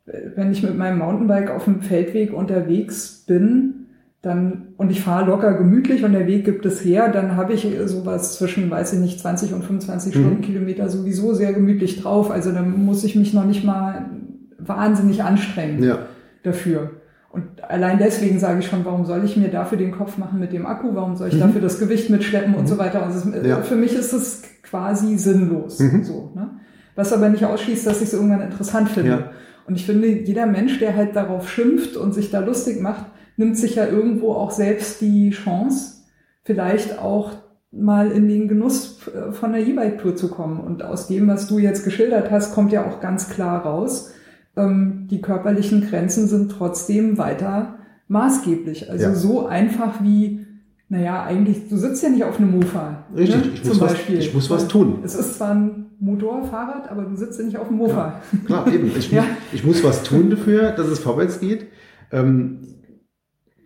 wenn ich mit meinem Mountainbike auf dem Feldweg unterwegs bin, dann und ich fahre locker gemütlich und der Weg gibt es her, dann habe ich sowas zwischen, weiß ich nicht, 20 und 25 mhm. Stundenkilometer sowieso sehr gemütlich drauf. Also dann muss ich mich noch nicht mal wahnsinnig anstrengen ja. dafür. Und allein deswegen sage ich schon, warum soll ich mir dafür den Kopf machen mit dem Akku? Warum soll ich mhm. dafür das Gewicht mitschleppen und mhm. so weiter? Also es, ja. für mich ist es quasi sinnlos. Mhm. So, ne? Was aber nicht ausschließt, dass ich es irgendwann interessant finde. Ja. Und ich finde, jeder Mensch, der halt darauf schimpft und sich da lustig macht, nimmt sich ja irgendwo auch selbst die Chance, vielleicht auch mal in den Genuss äh, von der E-Bike-Tour zu kommen. Und aus dem, was du jetzt geschildert hast, kommt ja auch ganz klar raus, ähm, die körperlichen Grenzen sind trotzdem weiter maßgeblich. Also ja. so einfach wie, naja, eigentlich, du sitzt ja nicht auf einem Mofa. Richtig, ne? ich, muss was, ich muss was tun. Es ist zwar ein Motorfahrrad, aber du sitzt ja nicht auf dem Mofa. Ja, klar, eben. Ich, (laughs) ja. ich muss was tun dafür, dass es vorwärts geht. Ähm,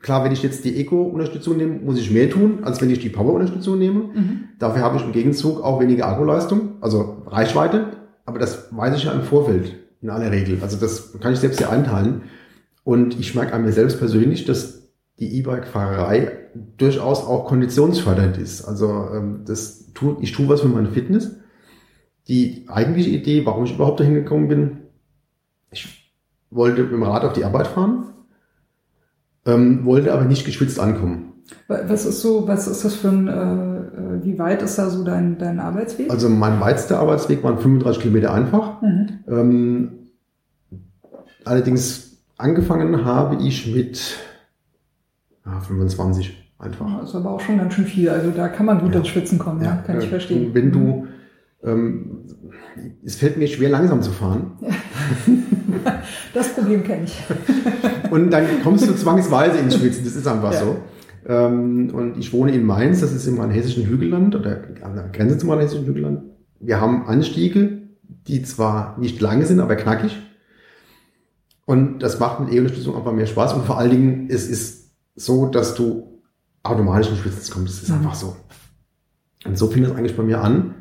Klar, wenn ich jetzt die Eco-Unterstützung nehme, muss ich mehr tun, als wenn ich die Power-Unterstützung nehme. Mhm. Dafür habe ich im Gegenzug auch weniger Akkuleistung, also Reichweite. Aber das weiß ich ja im Vorfeld in aller Regel. Also das kann ich selbst ja einteilen. Und ich merke an mir selbst persönlich, dass die E-Bike-Fahrerei durchaus auch konditionsfördernd ist. Also ähm, das tu, ich tue was für meine Fitness. Die eigentliche Idee, warum ich überhaupt dahin gekommen bin, ich wollte mit dem Rad auf die Arbeit fahren ähm, wollte aber nicht geschwitzt ankommen. Was ist so, was ist das für ein, äh, äh, wie weit ist da so dein, dein Arbeitsweg? Also mein weitester Arbeitsweg waren 35 Kilometer einfach. Mhm. Ähm, allerdings angefangen habe ich mit ja, 25 einfach. Das ist aber auch schon ganz schön viel. Also da kann man gut ja. ins Schwitzen kommen, ja. kann ich verstehen. Wenn du, ähm, es fällt mir schwer langsam zu fahren. (laughs) Das Problem kenne ich. (laughs) Und dann kommst du zwangsweise ins Schwitzen, das ist einfach ja. so. Ähm, und ich wohne in Mainz, das ist im hessischen Hügelland oder an der Grenze zum hessischen Hügelland. Wir haben Anstiege, die zwar nicht lange sind, aber knackig. Und das macht mit E-Unterstützung einfach mehr Spaß. Und vor allen Dingen, es ist so, dass du automatisch in Schwitzen kommst. Das ist mhm. einfach so. Und so fing das eigentlich bei mir an.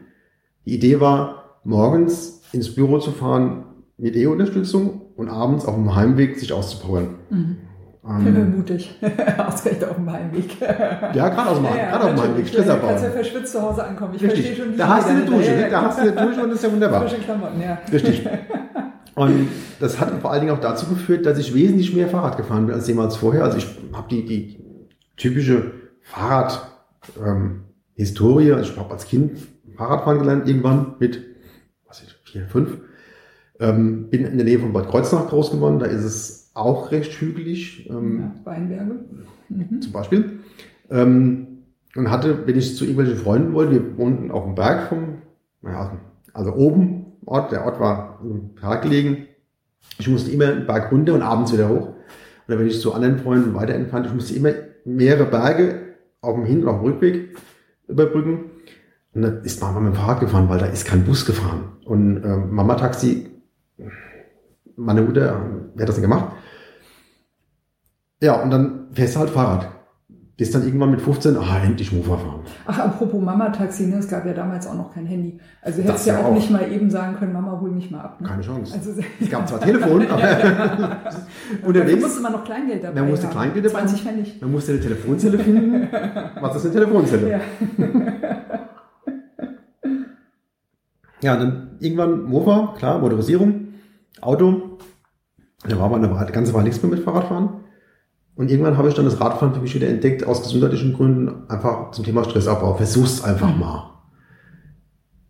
Die Idee war, morgens ins Büro zu fahren mit E-Unterstützung und abends auf dem Heimweg sich auszupowern. Mhm. Ähm, Mutig. (laughs) Ausgerechnet auf dem Heimweg. ja, gerade aus dem, ja, ja, auf dem Heimweg. Kannst ja verschwitzt zu Hause ankommen. Ich Richtig. verstehe schon, Da hast du eine Dusche, da hast du eine Dusche und das ist ja wunderbar. Frische Klamotten, ja. Richtig. (laughs) Und das hat vor allen Dingen auch dazu geführt, dass ich wesentlich mehr Fahrrad gefahren bin als jemals vorher. Also ich habe die, die typische Fahrrad-Historie, ähm, also ich habe als Kind Fahrradfahren gelernt, irgendwann mit, was ich, vier, fünf. Ähm, bin in der Nähe von Bad Kreuznach groß geworden, da ist es auch recht hügelig. Ähm, ja, Weinberge. Mhm. Zum Beispiel. Ähm, und hatte, wenn ich zu irgendwelchen Freunden wollte, wir wohnten auf dem Berg vom, naja, also oben Ort, der Ort war im Park gelegen. Ich musste immer den Berg runter und abends wieder hoch. Oder wenn ich zu anderen Freunden weiter entfernt, ich musste immer mehrere Berge auf dem Hin- und auf dem Rückweg überbrücken. Und dann ist Mama mit dem Fahrrad gefahren, weil da ist kein Bus gefahren. Und äh, Mama Taxi meine Mutter, wer hat das denn gemacht? Ja, und dann fährst du halt Fahrrad. Bis dann irgendwann mit 15, ah, endlich Mofa fahren. Ach, apropos Mama-Taxi, ne? es gab ja damals auch noch kein Handy. Also du hättest ja ja auch, nicht mal eben sagen können, Mama, hol mich mal ab. Ne? Keine Chance. Also, (laughs) Es gab zwar Telefon, aber (laughs) unterwegs, musste man noch Kleingeld dabei Man musste haben. Kleingeld dabei 20 Pfennig. man musste eine Telefonzelle finden. (laughs) Was ist eine Telefonzelle? Ja. Ja, dann irgendwann Mofa, klar, Motorisierung, Auto. Da war aber eine ganze Weile nichts mehr mit Fahrradfahren. Und irgendwann habe ich dann das Radfahren für mich wieder entdeckt, aus gesundheitlichen Gründen, einfach zum Thema Stressabbau. Versuch's einfach mal.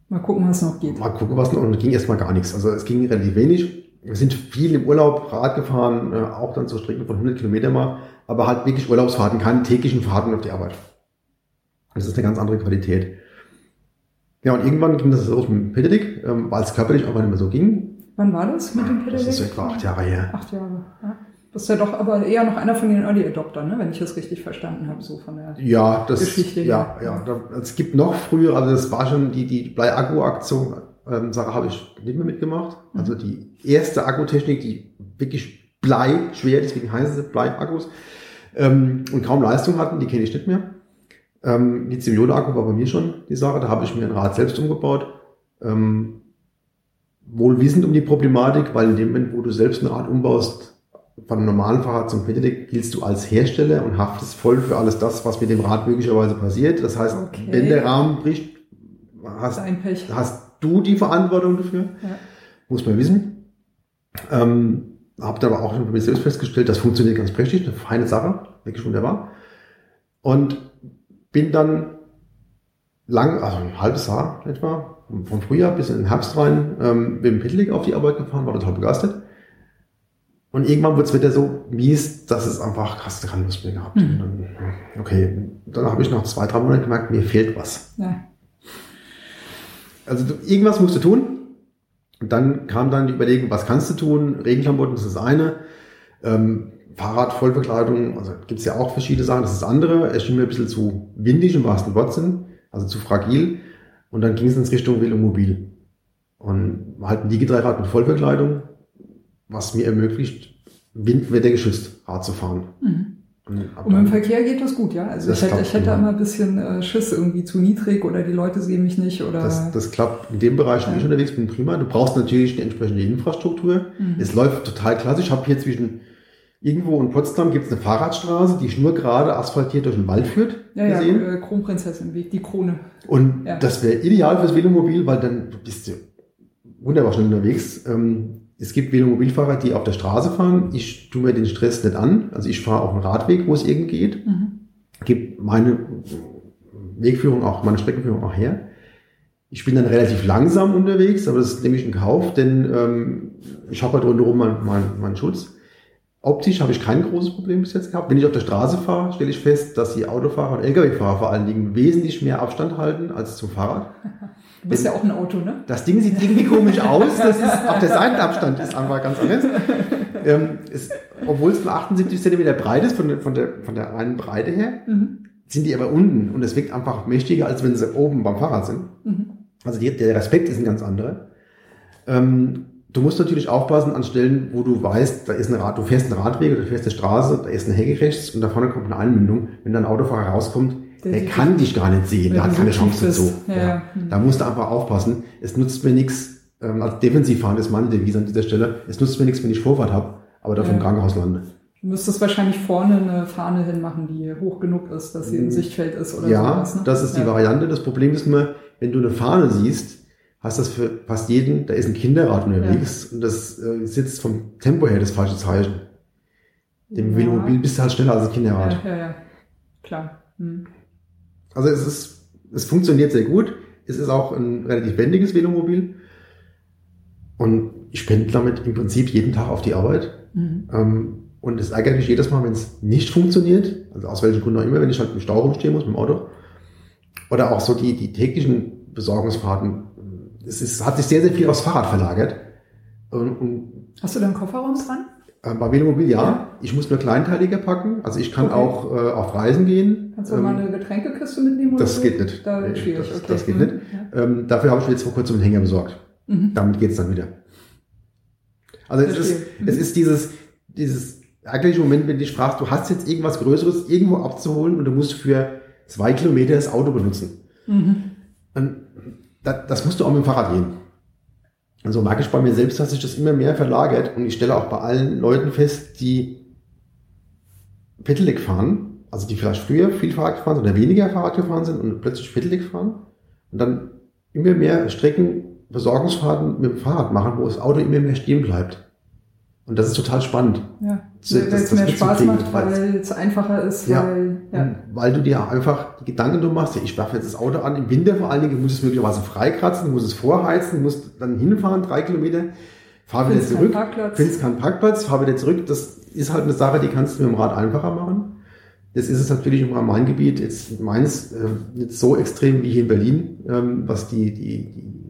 Mal gucken, was noch geht. Mal gucken, was noch. Und ging erstmal gar nichts. Also es ging relativ wenig. Wir sind viel im Urlaub Rad gefahren, äh, auch dann so Strecken von 100 Kilometer mal, aber halt wirklich Urlaubsfahrten, keine täglichen Fahrten auf die Arbeit. Das ist eine ganz andere Qualität. Ja, und irgendwann ging das los mit dem Pedelec, ähm, weil es körperlich einfach nicht mehr so ging. Wann war das mit dem Das Pedelec? ist etwa acht Jahre her. Acht Jahre. Ja. Das ist ja doch aber eher noch einer von den Early Adoptern, ne? wenn ich das richtig verstanden habe, so von der. Ja, das, Geschichte, ja, ja. ja. Da, es gibt noch früher, also das war schon die, die Blei-Akku-Aktion, ähm, Sache habe ich nicht mehr mitgemacht. Mhm. Also die erste Akkutechnik, die wirklich Blei schwer, deswegen heißen sie Blei-Akkus, ähm, und kaum Leistung hatten, die kenne ich nicht mehr. Ähm, Lithium-Ionen-Akku war bei mir schon die Sache, da habe ich mir ein Rad selbst umgebaut. Ähm, wohl wissend um die Problematik, weil in dem Moment, wo du selbst ein Rad umbaust, von einem normalen Fahrrad zum Pedelec, giltst du als Hersteller und haftest voll für alles das, was mit dem Rad möglicherweise passiert. Das heißt, Okay. wenn der Rahmen bricht, hast, hast du die Verantwortung dafür. Ja. Muss man wissen. Ähm, habe dann aber auch schon mich selbst festgestellt, das funktioniert ganz prächtig, eine feine Sache, wirklich wunderbar. Und bin dann lang, also ein halbes Jahr etwa, vom Frühjahr bis in den Herbst rein, ähm, mit dem Pedelec auf die Arbeit gefahren, war total begeistert. Und irgendwann wurde das Wetter so mies, dass es einfach hast du keine Lust mehr gehabt. Mhm. Dann, okay, dann habe ich nach zwei, drei Monaten gemerkt, mir fehlt was. Ja. Also irgendwas musst du tun. Und dann kam dann die Überlegung, was kannst du tun? Regenklamotten ist das eine. Ähm, Fahrrad, Vollbekleidung, also gibt's ja auch verschiedene Sachen, das ist das andere. Es schien mir ein bisschen zu windig im wahrsten Wortsinn, also zu fragil. Und dann ging es ins Richtung Velomobil. Und halt ein Digidreirad mit Vollbekleidung, was mir ermöglicht, windwettergeschützt Rad zu fahren. Mhm. Und im Verkehr geht das gut, ja? Also ich hätte, ich hätte immer ein bisschen äh, Schiss irgendwie zu niedrig oder die Leute sehen mich nicht oder. Das, das klappt in dem Bereich, wo Ja. ich unterwegs bin, prima. Du brauchst natürlich eine entsprechende Infrastruktur. Mhm. Es läuft total klasse. Ich habe hier zwischen irgendwo in Potsdam gibt es eine Fahrradstraße, die schnurgerade asphaltiert durch den Wald führt. ja, ja, gesehen. äh, Kronprinzessinweg, die Krone. Und Ja. das wäre ideal fürs Velomobil, weil dann bist du wunderbar schnell unterwegs. Ähm, es gibt Velomobilfahrer, die auf der Straße fahren. Ich tue mir den Stress nicht an. Also ich fahre auf einen Radweg, wo es irgend geht. Mhm. Gebe meine Wegführung auch, meine Streckenführung auch her. Ich bin dann relativ langsam unterwegs, aber das nehme ich in Kauf, denn ähm, ich habe halt rundherum meinen mein, meinen Schutz. Optisch habe ich kein großes Problem bis jetzt gehabt. Wenn ich auf der Straße fahre, stelle ich fest, dass die Autofahrer und Lkw-Fahrer vor allen Dingen wesentlich mehr Abstand halten als zum Fahrrad. (laughs) Du bist ja auch ein Auto, ne? Das Ding sieht irgendwie komisch aus. Das ist, auch der Seitenabstand ist einfach ganz anders. Ähm, obwohl es nur 78 cm breit ist, von, der- von, der, von der reinen Breite her, Mhm. sind die aber unten und es wirkt einfach mächtiger, als wenn sie oben beim Fahrrad sind. Mhm. Also die, der Respekt ist ein ganz anderer. Ähm, du musst natürlich aufpassen an Stellen, wo du weißt, da ist ein Rad, du fährst einen Radweg oder du fährst eine Straße, da ist eine Hecke rechts und da vorne kommt eine Einmündung. Wenn dann ein Autofahrer rauskommt, Der der, kann dich gar nicht sehen, der hat keine Chance dazu. Ja, ja. Da musst du einfach aufpassen. Es nutzt mir nichts, ähm, als Defensivfahren ist meine Devise an dieser Stelle, es nutzt mir nichts, wenn ich Vorfahrt habe, aber dafür Ja. im Krankenhaus lande. Du müsstest wahrscheinlich vorne eine Fahne hinmachen, die hoch genug ist, dass sie im Sichtfeld ist oder ja, sowas. Ne? das ist die ja. Variante. Das Problem ist nur, wenn du eine Fahne siehst, hast das für fast jeden, da ist ein Kinderrad unterwegs und das äh, sitzt vom Tempo her das falsche Zeichen. Dem Ja. Velomobil bist du halt schneller als ein Kinderrad. Ja, ja, ja. Klar. Hm. Also es ist, es funktioniert sehr gut. Es ist auch ein relativ wendiges Velomobil. Und ich pendle damit im Prinzip jeden Tag auf die Arbeit. Mhm. Ähm, und es ärgert mich jedes Mal, wenn es nicht funktioniert. Also aus welchen Gründen auch immer, wenn ich halt im Stau rumstehen muss mit dem Auto. Oder auch so die, die täglichen Besorgungsfahrten. Es ist, hat sich sehr, sehr viel aufs Fahrrad verlagert. Und, und Hast du da einen Kofferraum dran? Äh, bei Velomobil ja. Ja. Ich muss nur kleinteiliger packen. Also ich kann Okay. auch äh, auf Reisen gehen. Kannst du Ähm, mal eine Getränkekiste mitnehmen oder das so? geht nicht. Da Nee, schwierig, das- okay. das geht Mhm. nicht. ähm, dafür habe ich mir jetzt vor kurzem einen Hänger besorgt. Ja. Mhm. Damit geht's dann wieder. Also es ist. Mhm. es ist dieses, dieses ärgerliche Moment, wenn du dich fragst, du hast jetzt irgendwas Größeres irgendwo abzuholen und du musst für zwei Kilometer das Auto benutzen. Mhm. Das, das musst du auch mit dem Fahrrad gehen. Also merke ich bei mir selbst, dass sich das immer mehr verlagert und ich stelle auch bei allen Leuten fest, die Pedelec fahren, also die vielleicht früher viel Fahrrad gefahren sind oder weniger Fahrrad gefahren sind und plötzlich Pedelec fahren und dann immer mehr Strecken Versorgungsfahrten mit dem Fahrrad machen, wo das Auto immer mehr stehen bleibt. Und das ist total spannend. Ja, weil es mehr Spaß macht, weil es einfacher ist, ja, weil, ja. weil du dir einfach die Gedanken du machst, ich werfe jetzt das Auto an, im Winter vor allen Dingen, du musst es möglicherweise freikratzen, du musst es vorheizen, du musst dann hinfahren, drei Kilometer, fahr wieder zurück, findest keinen Parkplatz, fahr wieder zurück. Das ist halt eine Sache, die kannst du mit dem Rad einfacher machen. Das ist es natürlich im Rhein-Main-Gebiet, jetzt meins, äh, nicht so extrem wie hier in Berlin, ähm, was die, die, die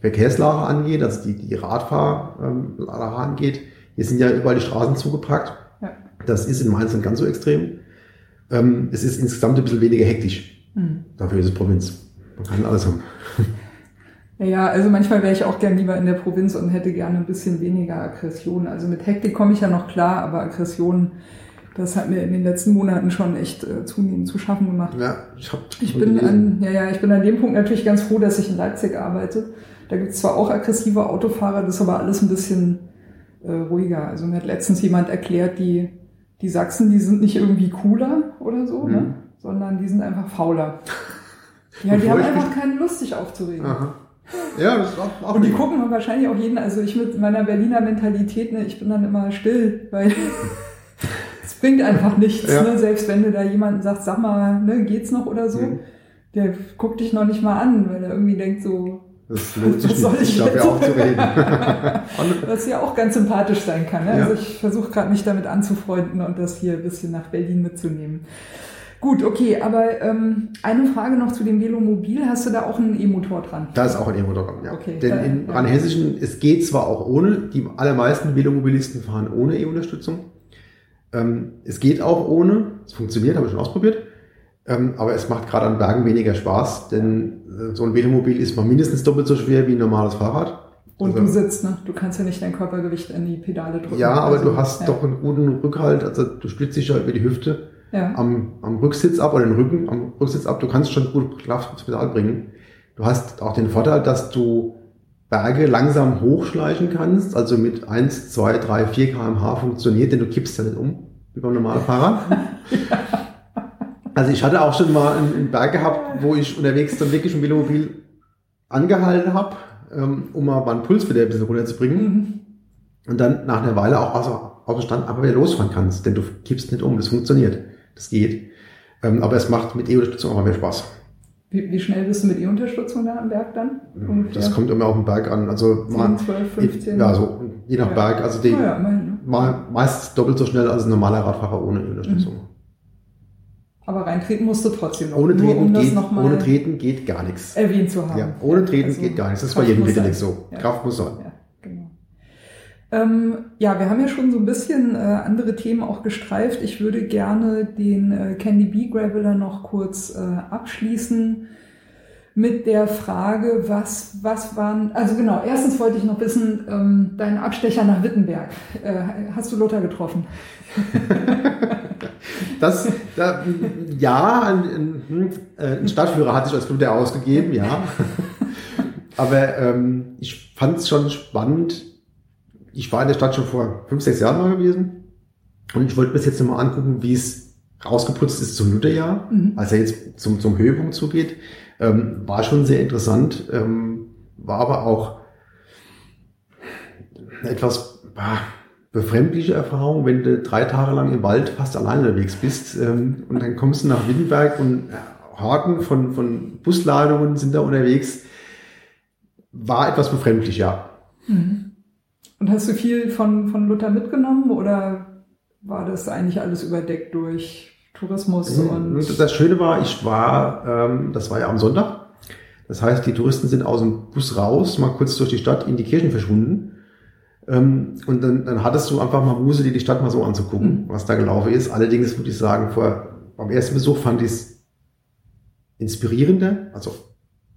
Verkehrslage angeht, also die, die Radfahrlage ähm, angeht. Hier sind ja überall die Straßen zugepackt. Ja. Das ist in Mainz nicht ganz so extrem. Ähm, es ist insgesamt ein bisschen weniger hektisch. Mhm. Dafür ist es Provinz. Man kann alles haben. (laughs) Ja, also manchmal wäre ich auch gern lieber in der Provinz und hätte gerne ein bisschen weniger Aggression. Also mit Hektik komme ich ja noch klar, aber Aggression, das hat mir in den letzten Monaten schon echt äh, zunehmend zu schaffen gemacht. Ja, ich, hab ich bin an, ja, ja, ich bin an dem Punkt natürlich ganz froh, dass ich in Leipzig arbeite da gibt es zwar auch aggressive Autofahrer, das ist aber alles ein bisschen äh, ruhiger. Also mir hat letztens jemand erklärt, die, die Sachsen, die sind nicht irgendwie cooler oder so, ne? mhm. ne? sondern die sind einfach fauler. (laughs) Ja, die haben einfach keine Lust, sich aufzuregen. Aha. Ja, das ist auch, auch Und die gucken wahrscheinlich auch jeden, also ich mit meiner Berliner Mentalität, ne, ich bin dann immer still, weil (laughs) es bringt einfach nichts, ja. ne? selbst wenn du da jemanden sagst, sag mal, ne, geht's noch oder so, mhm. der guckt dich noch nicht mal an, weil er irgendwie denkt so, das lohnt sich nicht, ich dafür auch zu reden. Was ja auch ganz sympathisch sein kann. Ne? Ja. Also ich versuche gerade mich damit anzufreunden und das hier ein bisschen nach Berlin mitzunehmen. Gut, okay, aber ähm, eine Frage noch zu dem Velomobil. Hast du da auch einen E-Motor dran? Da ist auch ein E-Motor dran, ja. Okay, Denn in ja. Rheinhessischen, es geht zwar auch ohne, die allermeisten Velomobilisten fahren ohne E-Unterstützung. Ähm, es geht auch ohne, es funktioniert, habe ich schon ausprobiert. Ähm, aber es macht gerade an Bergen weniger Spaß, denn äh, so ein Velomobil ist mal mindestens doppelt so schwer wie ein normales Fahrrad. Und also, du sitzt, ne? Du kannst ja nicht dein Körpergewicht in die Pedale drücken. Ja, aber also, du hast ja. doch einen guten Rückhalt, also du stützt dich ja über die Hüfte ja. am, am Rücksitz ab oder den Rücken am Rücksitz ab. Du kannst schon gut Kraft ins Pedal bringen. Du hast auch den Vorteil, dass du Berge langsam hochschleichen kannst, also mit 1, 2, 3, 4 kmh funktioniert, denn du kippst ja nicht um, wie beim normalen Fahrrad. (laughs) (laughs) ja. Also ich hatte auch schon mal einen, Berg gehabt, wo ich unterwegs dann wirklich ein Velomobil angehalten habe, ähm, um mal meinen Puls wieder ein bisschen runterzubringen. Mhm. Und dann nach einer Weile auch außer, außer Stand aber wieder losfahren kannst, denn du kippst nicht um, das funktioniert, das geht. Ähm, aber es macht mit E-Unterstützung auch mehr Spaß. Wie, wie, schnell bist du mit E-Unterstützung da am Berg dann? Ungefähr? Das kommt immer auf den Berg an. Also 10, mal, 12, 15? Ja, so je nach ja. Berg. Also die, ah ja, ne? mal, meist doppelt so schnell als ein normaler Radfahrer ohne E-Unterstützung. Mhm. Aber reintreten musst du trotzdem noch. Ohne Treten, um geht, ohne Treten geht gar nichts. Erwähnt zu haben. Ja, ohne Treten also, geht gar nichts. Das ist bei jedem Pedelec so. Ja. Kraft muss sein. Ja, genau. Ähm, ja, wir haben ja schon so ein bisschen äh, andere Themen auch gestreift. Ich würde gerne den äh, Candy Bee Graveler noch kurz äh, abschließen mit der Frage, was, was waren, also genau, erstens wollte ich noch wissen, ähm, dein Abstecher nach Wittenberg. Äh, hast du Lothar getroffen? (laughs) Das, da, ja, ein, ein, äh, ein Stadtführer hatte ich als Bluter ausgegeben, ja. Aber ähm, ich fand es schon spannend. Ich war in der Stadt schon vor fünf, sechs Jahren mal gewesen. Und ich wollte mir jetzt nochmal angucken, wie es rausgeputzt ist zum Lutherjahr, mhm. als er jetzt zum, zum Höhepunkt zugeht. Ähm, war schon sehr interessant, ähm, war aber auch etwas, bah, befremdliche Erfahrung, wenn du drei Tage lang im Wald fast allein unterwegs bist ähm, und dann kommst du nach Wittenberg und äh, Horten von, von Busladungen sind da unterwegs. War etwas befremdlich, ja. Mhm. Und hast du viel von, von Luther mitgenommen oder war das eigentlich alles überdeckt durch Tourismus? Mhm. Und das Schöne war, ich war, ähm, das war ja am Sonntag. Das heißt, die Touristen sind aus dem Bus raus, mal kurz durch die Stadt in die Kirchen verschwunden. Ähm, und dann, dann hattest du einfach mal Muse, dir die Stadt mal so anzugucken, mhm. was da gelaufen ist. Allerdings würde ich sagen, vor, beim ersten Besuch fand ich es inspirierender, also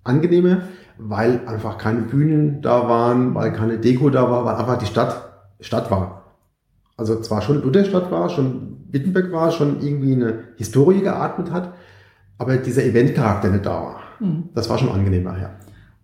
angenehmer, weil einfach keine Bühnen da waren, weil keine Deko da war, weil einfach die Stadt Stadt war. also zwar schon Lutherstadt war, schon Wittenberg war, schon irgendwie eine Historie geatmet hat, aber dieser Eventcharakter nicht da war. Mhm. Das war schon angenehm nachher.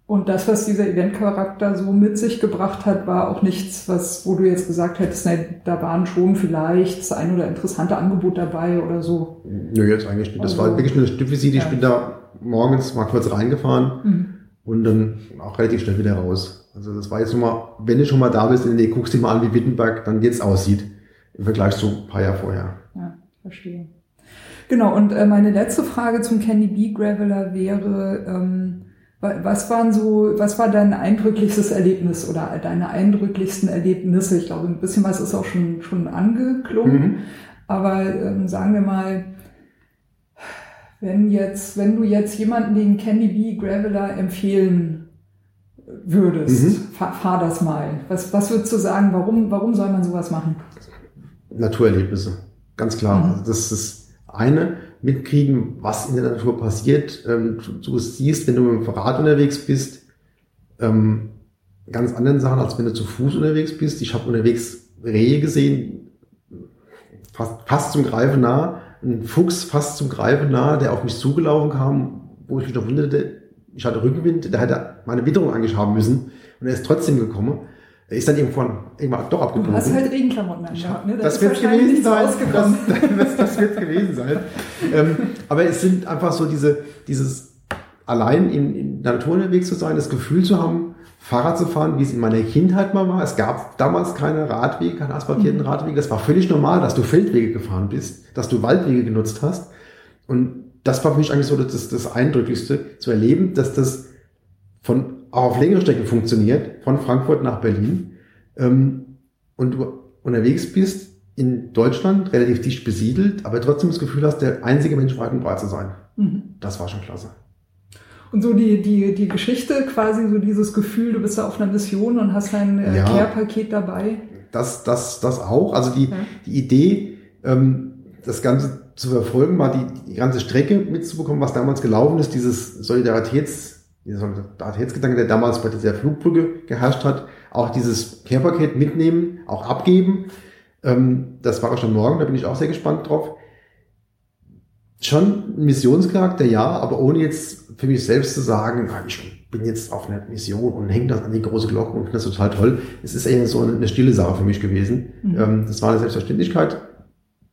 Und das, was dieser Eventcharakter so mit sich gebracht hat, war auch nichts, was, wo du jetzt gesagt hättest, na, da waren schon vielleicht das ein oder interessante Angebot dabei oder so. Nö, jetzt eigentlich nicht. Das also, war wirklich nur eine Stippvisite. Ja. Ich bin da morgens mal kurz reingefahren mhm. und dann auch relativ schnell wieder raus. Also das war jetzt nochmal, wenn du schon mal da bist, nee, guckst dir mal an, wie Wittenberg dann jetzt aussieht im Vergleich zu ein paar Jahre vorher. Ja, verstehe. Genau, und äh, meine letzte Frage zum Candy Bee Graveler wäre, ähm, was waren so, was war dein eindrücklichstes Erlebnis oder deine eindrücklichsten Erlebnisse? Ich glaube, ein bisschen was ist auch schon, schon angeklungen. Mhm. Aber ähm, sagen wir mal, wenn jetzt, wenn du jetzt jemanden den Candy Bee Graveler empfehlen würdest, mhm. fahr, fahr, das mal. Was, was würdest du sagen? Warum, warum soll man sowas machen? Naturerlebnisse. Ganz klar. Mhm. Das ist eine mitkriegen, was in der Natur passiert. Ähm, du, du, siehst, wenn du mit dem Fahrrad unterwegs bist, ähm, ganz anderen Sachen, als wenn du zu Fuß unterwegs bist. Ich habe unterwegs Rehe gesehen, fast, fast zum Greifen nah, ein Fuchs fast zum Greifen nah, der auf mich zugelaufen kam, wo ich mich noch wunderte, ich hatte Rückenwind, der hätte meine Witterung eigentlich haben müssen und er ist trotzdem gekommen. Er ist dann irgendwann, irgendwann doch abgebogen. Du hast halt Regenklamotten angehabt, ne? Das, das wird gewesen sein. Das, das, das, wird gewesen sein. ähm, aber es sind einfach so diese, dieses allein in, in der Natur unterwegs zu sein, das Gefühl zu haben, Fahrrad zu fahren, wie es in meiner Kindheit mal war. Es gab damals keine Radwege, keine asphaltierten mhm. Radwege. Das war völlig normal, dass du Feldwege gefahren bist, dass du Waldwege genutzt hast. Und das war für mich eigentlich so das, das Eindrücklichste, zu erleben, dass das von auch auf längere Strecken funktioniert, von Frankfurt nach Berlin, ähm, und du unterwegs bist in Deutschland, relativ dicht besiedelt, aber trotzdem das Gefühl hast, der einzige Mensch weit und breit zu sein. Mhm. Das war schon klasse. Und so die, die, die Geschichte, quasi so dieses Gefühl, du bist da auf einer Mission und hast ein äh, ja, Care-Paket dabei. Das, das, das auch. Also die, ja. die Idee, ähm, das Ganze zu verfolgen, war die, die ganze Strecke mitzubekommen, was damals gelaufen ist, dieses Solidaritäts- dieser Solidaritätsgedanke, der damals bei dieser Flugbrücke geherrscht hat, auch dieses Care-Paket mitnehmen, auch abgeben. Ähm, das war auch schon morgen, da bin ich auch sehr gespannt drauf. Schon Missionscharakter, ja, aber ohne jetzt für mich selbst zu sagen, ah, ich bin jetzt auf einer Mission und hänge das an die große Glocke und finde das total toll. Es ist eher so eine stille Sache für mich gewesen. Mhm. Ähm, das war eine Selbstverständlichkeit,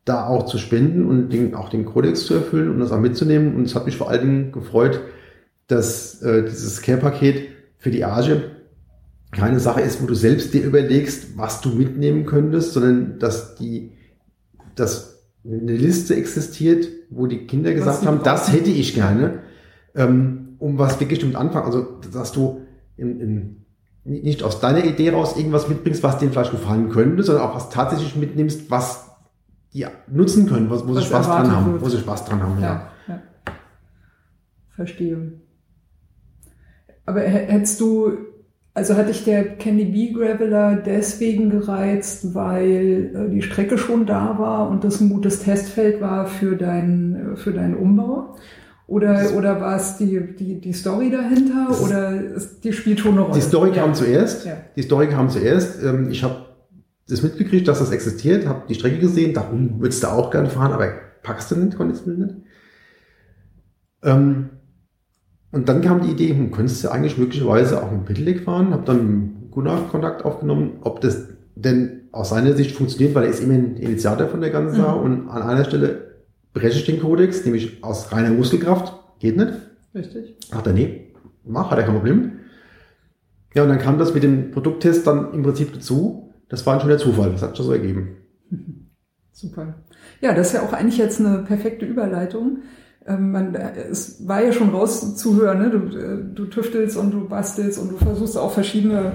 da auch zu spenden und den, auch den Kodex zu erfüllen und das auch mitzunehmen. Und es hat mich vor allen Dingen gefreut, dass äh, dieses Care-Paket für die Arge keine Sache ist, wo du selbst dir überlegst, was du mitnehmen könntest, sondern dass die, dass eine Liste existiert, wo die Kinder gesagt haben, das hätte ich gerne, ähm, um was wirklich stimmt anfangen. Also, dass du in, in, nicht aus deiner Idee raus irgendwas mitbringst, was dir vielleicht gefallen könnte, sondern auch was tatsächlich mitnimmst, was die nutzen können, wo, wo sie Spaß dran haben, wird. wo sie Spaß dran haben, ja. ja. ja. Verstehe. Aber hättest du, also hat dich der Candy Bee Graveler deswegen gereizt, weil äh, die Strecke schon da war und das ein gutes Testfeld war für, dein, für deinen Umbau? Oder, oder war es die, die, die Story dahinter? Oder ist, die spielt schon eine Rolle? Die Story kam ja. zuerst. Ja. Die Story kam zuerst. Ähm, ich habe das mitgekriegt, dass das existiert, habe die Strecke gesehen, hm, würdest du auch gerne fahren, aber packst du nicht, konntest du nicht. Ähm, und dann kam die Idee, hm, könntest du eigentlich möglicherweise auch mit Pedelec fahren? Habe dann Gunnar Kontakt aufgenommen, ob das denn aus seiner Sicht funktioniert, weil er ist immer ein Initiator von der ganzen Sache mhm. und an einer Stelle breche ich den Kodex, nämlich aus reiner Muskelkraft, geht nicht. Richtig. Ach, er, nee, mach, hat er kein Problem. Ja, und dann kam das mit dem Produkttest dann im Prinzip dazu. Das war schon der Zufall, das hat schon so ergeben. (laughs) Super. Ja, das ist ja auch eigentlich jetzt eine perfekte Überleitung. Ähm, man, es war ja schon rauszuhören, ne? du, äh, du tüftelst und du bastelst und du versuchst auch verschiedene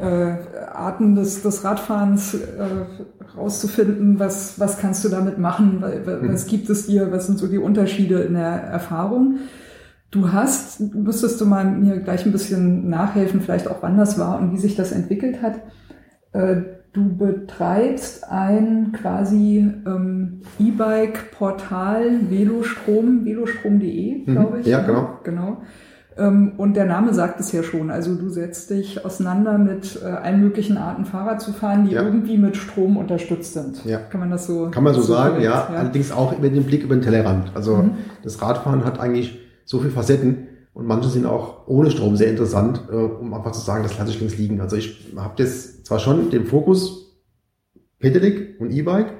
äh, Arten des, des Radfahrens äh, rauszufinden, was, was kannst du damit machen, mhm. was gibt es dir, was sind so die Unterschiede in der Erfahrung. Du hast, müsstest du mal mir gleich ein bisschen nachhelfen, vielleicht auch wann das war und wie sich das entwickelt hat. Äh, Du betreibst ein quasi ähm, E-Bike-Portal Velostrom, velostrom.de, mhm. glaube ich. Ja, genau. genau. Ähm, und der Name sagt es ja schon. Also du setzt dich auseinander mit äh, allen möglichen Arten Fahrrad zu fahren, die Ja. irgendwie mit Strom unterstützt sind. Ja. Kann man das so Kann man so sagen, korrekt, ja. Allerdings auch mit dem Blick über den Tellerrand. Also Mhm. das Radfahren hat eigentlich so viele Facetten und manche sind auch ohne Strom sehr interessant, äh, um einfach zu sagen, das lasse ich links liegen. Also ich habe jetzt zwar schon den Fokus Pedelec und E-Bike,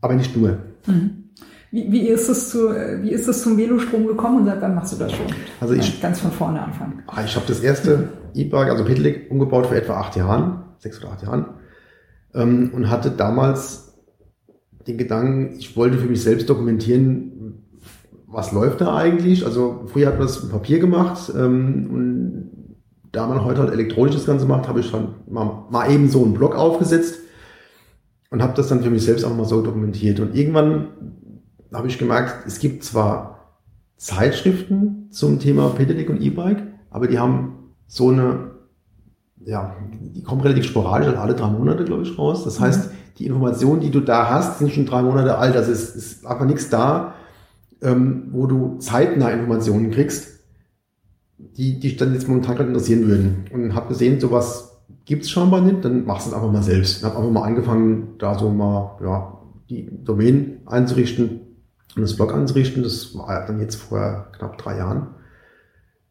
aber nicht nur. Mhm. Wie, wie, ist es zu, äh, wie ist es zum Velostrom gekommen und seit wann machst du das schon? Also ich- Ganz von vorne anfangen. Ah, Ich habe das erste E-Bike, also Pedelec, umgebaut vor etwa acht Jahren, sechs oder acht Jahren, ähm, und hatte damals den Gedanken, ich wollte für mich selbst dokumentieren, was läuft da eigentlich. Also früher hat man das mit Papier gemacht ähm, und da man heute halt elektronisch das Ganze macht, habe ich dann mal, mal eben so einen Blog aufgesetzt und habe das dann für mich selbst auch mal so dokumentiert. Und irgendwann habe ich gemerkt, es gibt zwar Zeitschriften zum Thema Pedelec und E-Bike, aber die haben so eine, ja, die kommen relativ sporadisch, also alle drei Monate, glaube ich, raus. Das heißt, die Informationen, die du da hast, sind schon drei Monate alt. Also es ist einfach nichts da, ähm, wo du zeitnah Informationen kriegst, die dich dann jetzt momentan gerade interessieren würden. Und habe gesehen, sowas gibt's scheinbar nicht, dann machst du es einfach mal selbst. Und habe einfach mal angefangen, da so mal ja, die Domain einzurichten und das Blog einzurichten. Das war dann jetzt vor knapp drei Jahren.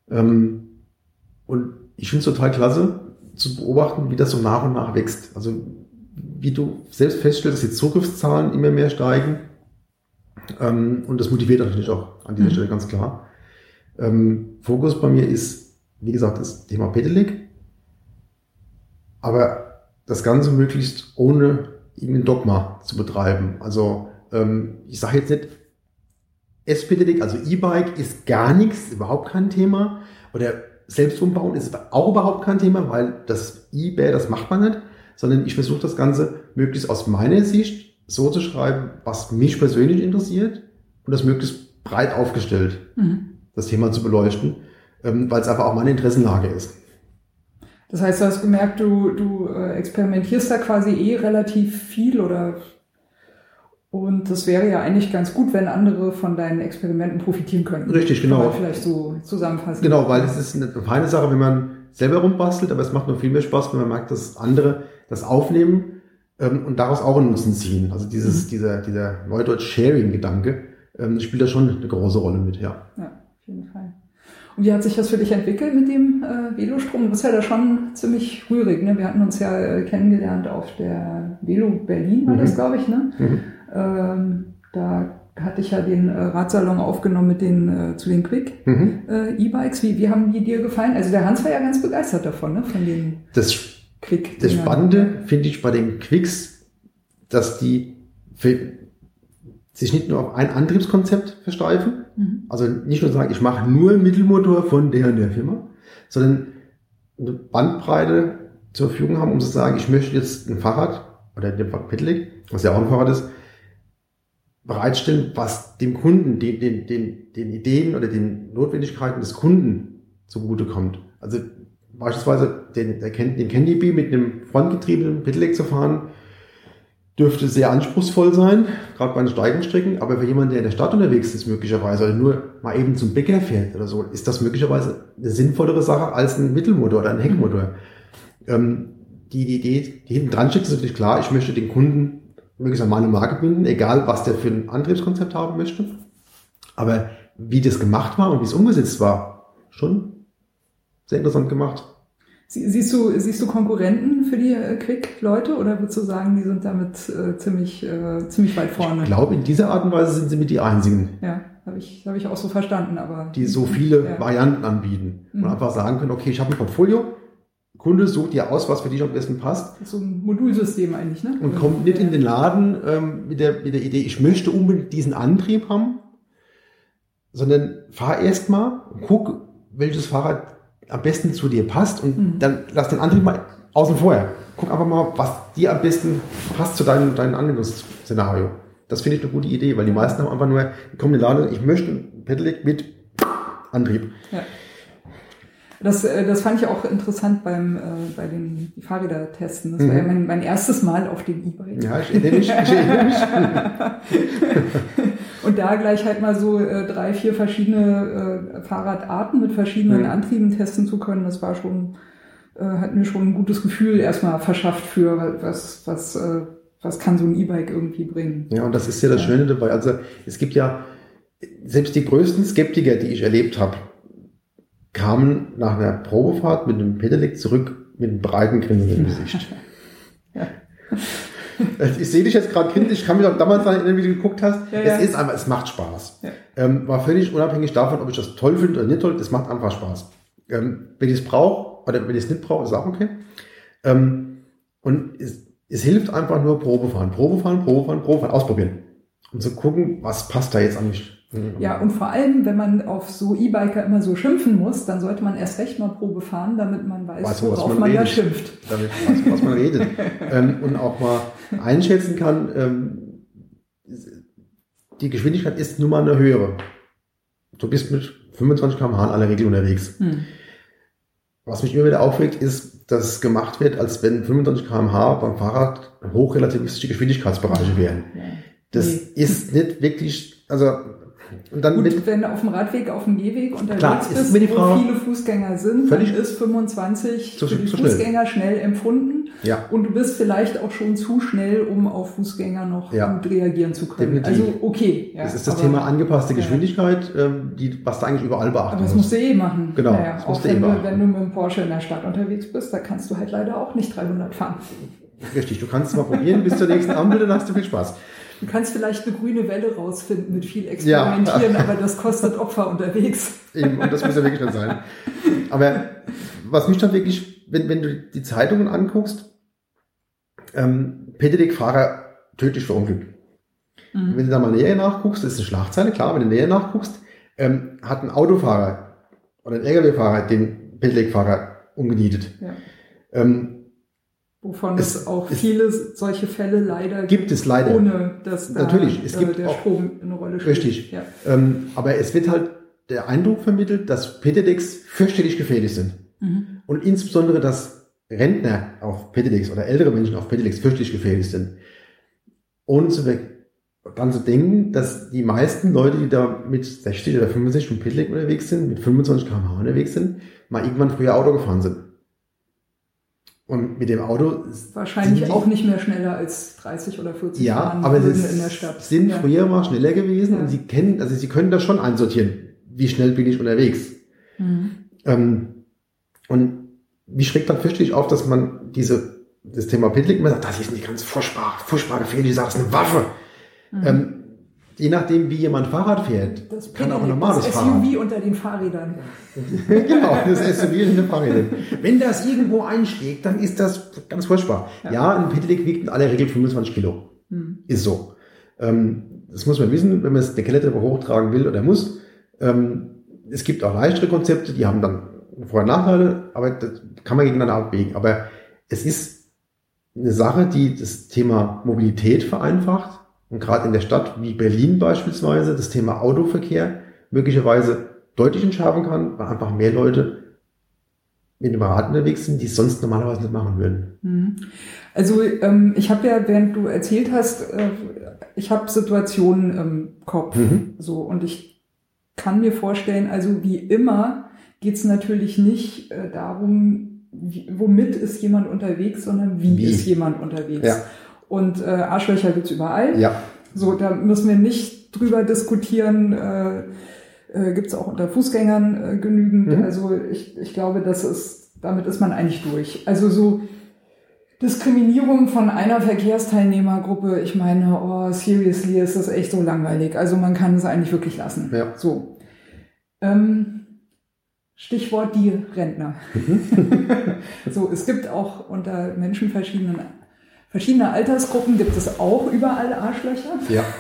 Ähm, und ich finde es total klasse zu beobachten, wie das so nach und nach wächst. Also wie du selbst feststellst, dass die Zugriffszahlen immer mehr steigen. Ähm, und das motiviert natürlich auch an dieser Mhm. Stelle ganz klar. Ähm, Fokus bei mir ist, wie gesagt, das Thema Pedelec. Aber das Ganze möglichst ohne irgendein Dogma zu betreiben. Also ähm, ich sage jetzt nicht, S-Pedelec, also E-Bike ist gar nichts, überhaupt kein Thema. Oder selbst umbauen ist auch überhaupt kein Thema, weil das eBay, das macht man nicht. Sondern ich versuche das Ganze möglichst aus meiner Sicht so zu schreiben, was mich persönlich interessiert und das möglichst breit aufgestellt, Mhm. das Thema zu beleuchten, ähm, weil es einfach auch meine Interessenlage ist. Das heißt, du hast gemerkt, du, du äh, experimentierst da quasi eh relativ viel oder und das wäre ja eigentlich ganz gut, wenn andere von deinen Experimenten profitieren könnten. Richtig, genau. Kann man vielleicht so zusammenfassen. Genau, weil es ist eine feine Sache, wenn man selber rumbastelt, aber es macht noch viel mehr Spaß, wenn man merkt, dass andere das aufnehmen ähm, und daraus auch einen Nutzen ziehen. Also dieses, Mhm. dieser, dieser Neudeutsch Sharing-Gedanke ähm, spielt da schon eine große Rolle mit, ja. Ja, auf jeden Fall. Und wie hat sich das für dich entwickelt mit dem äh, Velostrom? Du bist ja da schon ziemlich rührig. Ne? Wir hatten uns ja äh, kennengelernt auf der Velo Berlin, war Mhm. das, glaube ich. Ne? Mhm. Ähm, da hatte ich ja den äh, Radsalon aufgenommen mit den äh, zu den Quick Mhm. äh, E-Bikes. Wie, wie haben die dir gefallen? Also der Hans war ja ganz begeistert davon, ne? von den Das, Quick. das Spannende finde ich bei den Quicks, dass die sich nicht nur auf ein Antriebskonzept versteifen, Mhm. Also nicht nur sagen, ich mache nur Mittelmotor von der und der Firma, sondern eine Bandbreite zur Verfügung haben, um zu sagen, ich möchte jetzt ein Fahrrad oder in dem Fall Pedelec, was ja auch ein Fahrrad ist, bereitstellen, was dem Kunden, den, den, den, den Ideen oder den Notwendigkeiten des Kunden zugutekommt. Also beispielsweise den, den Candy mit einem frontgetriebenen Pedelec zu fahren, dürfte sehr anspruchsvoll sein, gerade bei den Steigungsstrecken, aber für jemanden, der in der Stadt unterwegs ist, möglicherweise, oder nur mal eben zum Bäcker fährt oder so, ist das möglicherweise eine sinnvollere Sache als ein Mittelmotor oder ein Heckmotor. Ähm, die, die Idee, die hinten dran steht, ist natürlich klar, ich möchte den Kunden möglichst an meine Marke binden, egal was der für ein Antriebskonzept haben möchte. Aber wie das gemacht war und wie es umgesetzt war, schon sehr interessant gemacht. Sie- Siehst du, siehst du Konkurrenten für die äh, Quick-Leute oder würdest du sagen, die sind damit äh, ziemlich, äh, ziemlich weit vorne? Ich glaube, in dieser Art und Weise sind sie mit die einzigen, Ja, habe ich, hab ich auch so verstanden, aber. die so viele Ja. Varianten anbieten und Mhm. einfach sagen können, okay, ich habe ein Portfolio, Kunde sucht dir aus, was für dich am besten passt So ein Modulsystem eigentlich, ne? und kommt nicht in den Laden ähm, mit, der, mit der Idee, ich möchte unbedingt diesen Antrieb haben, sondern fahr erst mal und guck, welches Fahrrad am besten zu dir passt und Mhm. dann lass den Antrieb mal außen vor. Guck einfach mal, was dir am besten passt zu deinem, deinem Anwendungsszenario. Das finde ich eine gute Idee, weil die meisten haben einfach nur, die kommen in den Laden, ich möchte ein Pedelec mit Antrieb. Ja. Das, äh, das fand ich auch interessant beim, äh, bei den die Fahrräder testen. Das war Mhm. ja mein, mein erstes Mal auf dem E-Bike. Ja, ich erinnere mich. (laughs) Und da gleich halt mal so äh, drei, vier verschiedene äh, Fahrradarten mit verschiedenen Mhm. Antrieben testen zu können, das war schon, äh, hat mir schon ein gutes Gefühl erstmal verschafft für was, was, äh, was kann so ein E-Bike irgendwie bringen. Ja, und das ist ja das. Schöne dabei. Also es gibt ja selbst die größten Skeptiker, die ich erlebt habe, kamen nach einer Probefahrt mit einem Pedelec zurück mit einem breiten Grinsen im Gesicht. (laughs) Ja. Ich sehe dich jetzt gerade kritisch, ich kann mich auch damals erinnern, wie du geguckt hast. Ja, es ist einfach, es macht Spaß. Ähm, war völlig unabhängig davon, ob ich das toll finde oder nicht toll, es macht einfach Spaß. Ähm, wenn ich es brauche oder wenn ich es nicht brauche, ist auch okay. Ähm, und es, es hilft einfach nur Probefahren, Probefahren, Probefahren, Probefahren, ausprobieren. Um zu gucken, was passt da jetzt an mich. Ja, und vor allem, wenn man auf so E-Biker immer so schimpfen muss, dann sollte man erst recht mal Probe fahren, damit man weiß, Weiß worauf man man, da schimpft. damit weiß, was man redet. (laughs) ähm, und auch mal einschätzen kann, ähm, die Geschwindigkeit ist nun mal eine höhere. Du bist mit 25 km/h in aller Regel unterwegs. Hm. Was mich immer wieder aufregt, ist, dass es gemacht wird, als wenn 25 km/h beim Fahrrad hochrelativistische Geschwindigkeitsbereiche wären. Das Nee. ist nicht wirklich, also, und dann Gut, wenn du auf dem Radweg, auf dem Gehweg unterwegs Klar, ist bist, wo viele Fußgänger sind, dann ist 25 Zu- für die zu schnell. Fußgänger schnell empfunden. ja, Und du bist vielleicht auch schon zu schnell, um auf Fußgänger noch Ja. gut reagieren zu können. Definitiv. Also okay. Ja, das ist das aber, Thema angepasste. Geschwindigkeit, ähm, die, was du eigentlich überall beachten Aber das musst. du eh machen. Genau, Naja, das musst auch du eh wenn, du, beachten. wenn du mit dem Porsche in der Stadt unterwegs bist, da kannst du halt leider auch nicht 300 fahren. Richtig, du kannst es mal probieren bis zur nächsten Ampel, dann hast du viel Spaß. Du kannst vielleicht eine grüne Welle rausfinden mit viel Experimentieren, aber das kostet Opfer unterwegs. Eben, und das muss ja wirklich nicht sein. Aber was mich dann wirklich, wenn, wenn du die Zeitungen anguckst, ähm, Pedelec-Fahrer tödlich verunglückt. Mhm. Wenn du da mal näher nachguckst, das ist eine Schlagzeile, klar, wenn du näher nachguckst, ähm, hat ein Autofahrer oder ein LKW-Fahrer den Pedelec-Fahrer umgenietet. Ja. Ähm, Wovon Es- es, auch es- viele solche Fälle leider gibt es leider. ohne dass da Natürlich, es äh, gibt der auch- Strom eine Rolle spielt. Richtig. Ja. Ähm, aber es wird halt der Eindruck vermittelt, dass Pedelecs fürchterlich gefährlich sind. Mhm. Und insbesondere, dass Rentner auf Pedelecs oder ältere Menschen auf Pedelecs fürchterlich gefährlich sind. Ohne zu dann zu denken, dass die meisten Leute, die da mit 60 oder 65 mit Pedelec unterwegs sind, mit 25 km/h unterwegs sind, mal irgendwann früher Auto gefahren sind. Und mit dem Auto Wahrscheinlich sind die- auch nicht mehr schneller als 30 oder 40 Ja, fahren aber sie in der Stadt. sind ja. früher mal schneller gewesen Ja. und sie kennen, also sie können das schon einsortieren. Wie schnell bin ich unterwegs? Mhm. Ähm, und mich schreckt dann fürchterlich auf, dass man diese, das Thema Pedelec immer sagt, das ist nicht ganz furchtbar, furchtbar gefährlich, ich sage, es ist eine Waffe. Mhm. Ähm, je nachdem, wie jemand Fahrrad fährt, Das kann auch ein normales das Fahrrad. SUV unter den Fahrrädern. (laughs) genau, das SUV in den Fahrrädern. Wenn das irgendwo einschlägt, dann ist das ganz furchtbar. Ja, Ja. ein Pedelec wiegt in aller Regel 25 Kilo. Mhm. Ist so. Ähm, das muss man wissen, wenn man es eine Kellertreppe hochtragen will oder muss. Ähm, es gibt auch leichtere Konzepte, die haben dann Vor- und Nachteile, aber das kann man gegeneinander abwägen. Aber es ist eine Sache, die das Thema Mobilität vereinfacht und gerade in der Stadt wie Berlin beispielsweise das Thema Autoverkehr möglicherweise deutlich entschärfen kann, weil einfach mehr Leute mit dem Rad unterwegs sind, die es sonst normalerweise nicht machen würden. Mhm. Also ähm, ich habe ja, während du erzählt hast, äh, ich habe Situationen im Kopf. Mhm. So und ich kann mir vorstellen, also wie immer geht es natürlich nicht äh, darum, wie, womit ist jemand unterwegs, sondern wie, Wie. ist jemand unterwegs. Ja. Und äh, Arschlöcher gibt's überall. Ja, So, da müssen wir nicht drüber diskutieren. Äh, äh, Gibt es auch unter Fußgängern äh, genügend. Mhm. Also ich, ich glaube, das ist, damit ist man eigentlich durch. Also so Diskriminierung von einer Verkehrsteilnehmergruppe, ich meine, oh, seriously, ist das echt so langweilig. Also man kann es eigentlich wirklich lassen. Ja. So. Ähm, Stichwort die Rentner. (laughs) so, es gibt auch unter Menschen verschiedenen, verschiedener Altersgruppen gibt es auch überall Arschlöcher. ja. (laughs)